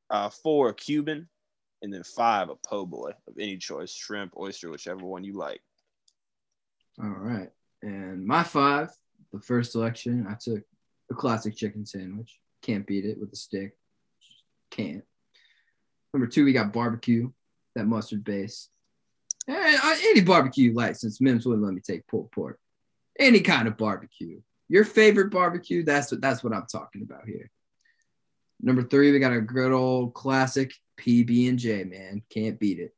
Uh, four, a Cuban. And then five, a po' boy of any choice shrimp, oyster, whichever one you like. All right. And my five, the first selection, I took a classic chicken sandwich. Can't beat it with a stick. Can't. Number two, we got barbecue, that mustard base. Any barbecue you like, since Mims wouldn't let me take pulled pork. Any kind of barbecue. Your favorite barbecue, that's what that's what I'm talking about here. Number three, we got a good old classic PB and J, man. Can't beat it.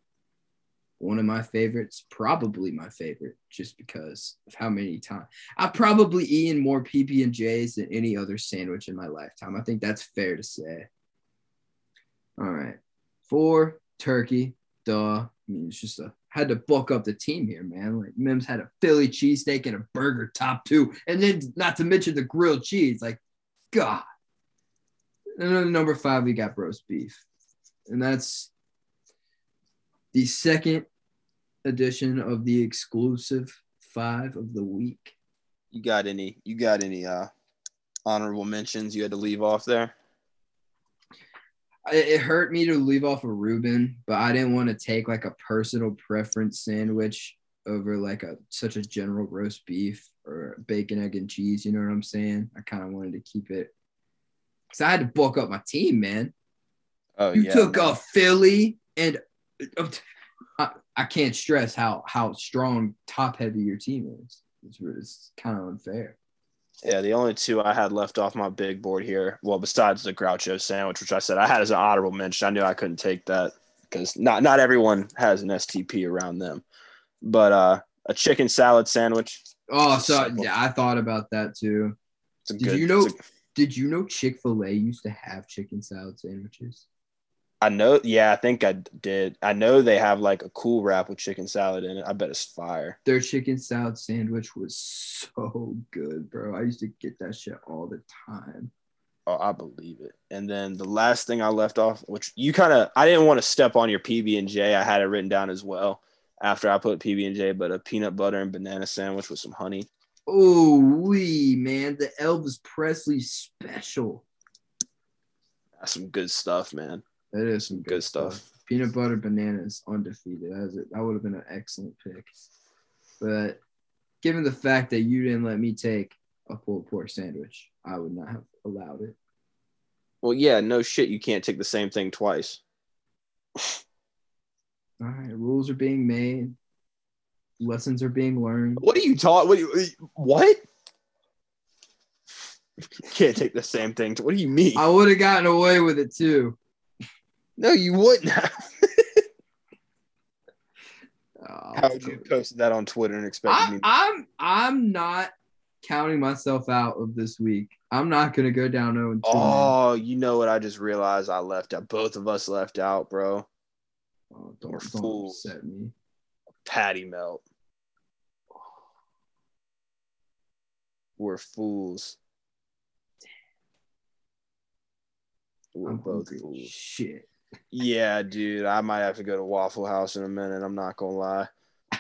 One of my favorites, probably my favorite, just because of how many times I've probably eaten more PB and J's than any other sandwich in my lifetime. I think that's fair to say. All right. Four, turkey. Duh. I mean, it's just a had to bulk up the team here, man. Like Mims had a Philly cheesesteak and a burger top two, and then not to mention the grilled cheese. Like, God. And then number five, we got roast beef, and that's the second edition of the exclusive five of the week. You got any? You got any uh honorable mentions you had to leave off there? It hurt me to leave off a Reuben, but I didn't want to take like a personal preference sandwich over like a such a general roast beef or bacon, egg, and cheese. You know what I'm saying? I kind of wanted to keep it because I had to bulk up my team, man. Oh, you yeah, took man. a Philly, and uh, I, I, can't stress how how strong, top heavy your team is. It's, it's kind of unfair. Yeah, the only two I had left off my big board here, well, besides the Groucho sandwich, which I said I had as an honorable mention, I knew I couldn't take that because not not everyone has an STP around them. But uh, a chicken salad sandwich. Oh, so simple. yeah, I thought about that too. Did good, you know? A, did you know Chick Fil A used to have chicken salad sandwiches? I know. Yeah, I think I did. I know they have like a cool wrap with chicken salad in it. I bet it's fire. Their chicken salad sandwich was so good, bro. I used to get that shit all the time. Oh, I believe it. And then the last thing I left off, which you kind of, I didn't want to step on your PB and J. I had it written down as well after I put PB and J, but a peanut butter and banana sandwich with some honey. Oh, we man, the Elvis Presley special. That's some good stuff, man. That is some good, good stuff. stuff. Peanut butter bananas undefeated. That, is, that would have been an excellent pick. But given the fact that you didn't let me take a pulled pork sandwich, I would not have allowed it. Well, yeah, no shit. You can't take the same thing twice. All right, rules are being made. Lessons are being learned. What are you taught? What? what? You can't take the same thing. What do you mean? I would have gotten away with it too. No, you wouldn't have. oh, How would you post that on Twitter and expect me? I'm I'm not counting myself out of this week. I'm not gonna go down 0 Oh, you know what? I just realized I left out. Both of us left out, bro. Oh, don't, We're don't fools. upset me. Patty melt. We're fools. We're I'm both fools. Shit. Yeah, dude, I might have to go to Waffle House in a minute. I'm not gonna lie.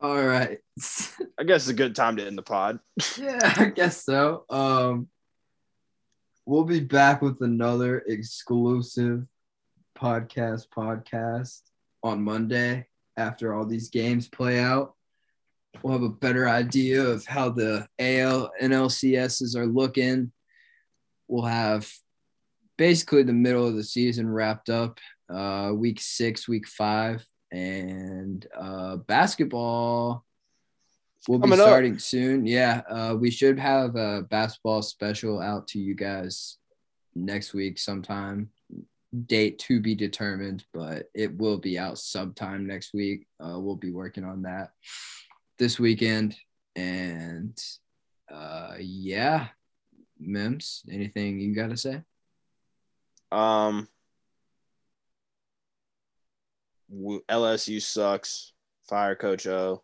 All right. I guess it's a good time to end the pod. yeah, I guess so. Um, we'll be back with another exclusive podcast podcast on Monday after all these games play out. We'll have a better idea of how the AL and LCSs are looking. We'll have basically the middle of the season wrapped up. Uh, week six, week five, and uh, basketball will be Coming starting up. soon. Yeah, uh, we should have a basketball special out to you guys next week sometime. Date to be determined, but it will be out sometime next week. Uh, we'll be working on that this weekend, and uh, yeah, Mims, anything you got to say? Um, LSU sucks. Fire Coach O.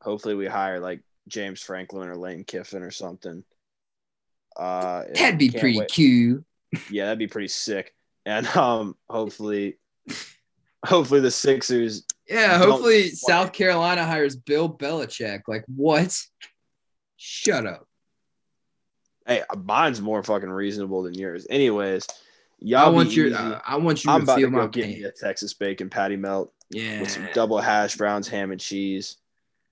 Hopefully, we hire like James Franklin or Lane Kiffin or something. Uh, That'd be pretty wait. cute. Yeah, that'd be pretty sick. And um, hopefully, hopefully the Sixers. Yeah, hopefully. South Carolina hires Bill Belichick. Like what? Shut up. Hey, mine's more fucking reasonable than yours. Anyways, I y'all want your uh, I want you I'm to about to my go get me a Texas bacon patty melt Yeah. with some double hash browns, ham and cheese.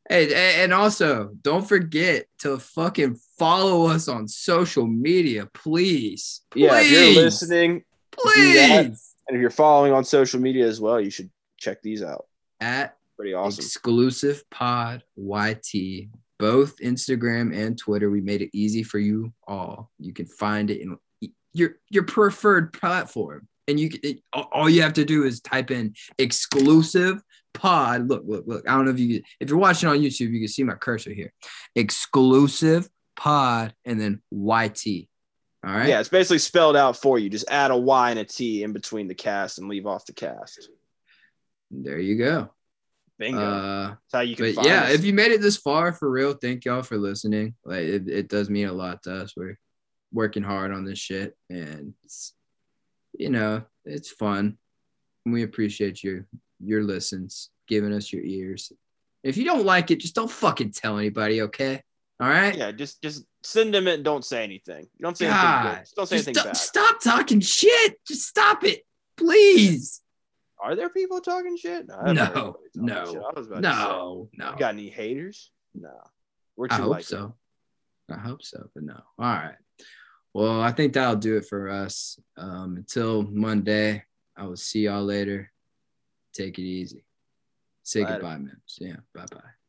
Hey, and also don't forget to fucking follow us on social media, please. please. Yeah, if you're listening please. and if you're following on social media as well, you should check these out. At Pretty awesome. exclusive pod YT, both Instagram and Twitter. We made it easy for you all. You can find it in your your preferred platform, and you it, all- you have to do is type in exclusive pod. Look, look, look. I don't know if you if you're watching on YouTube, you can see my cursor here. Exclusive pod, and then YT. All right. Yeah, it's basically spelled out for you. Just add a Y and a T in between the cast and leave off the cast. There you go. Bingo. Uh, That's how you can but yeah, us. if you made it this far, for real, thank y'all for listening. Like it, it does mean a lot to us. We're working hard on this shit, and it's, you know, it's fun. We appreciate your your listens, giving us your ears. If you don't like it, just don't fucking tell anybody, okay? All right. yeah, just just send them it and don't say anything. You don't say anything good. Just don't say Just anything stop, bad. stop talking shit. Just stop it, please. Are there people talking shit? No, talking no, shit. I was about to No, say, no. you got any haters? No. We're too I hope like so. I hope so, but no. All right. Well, I think that'll do it for us. Um, until Monday, I will see y'all later. Take it easy. Say Later. goodbye, man. Yeah. Bye bye.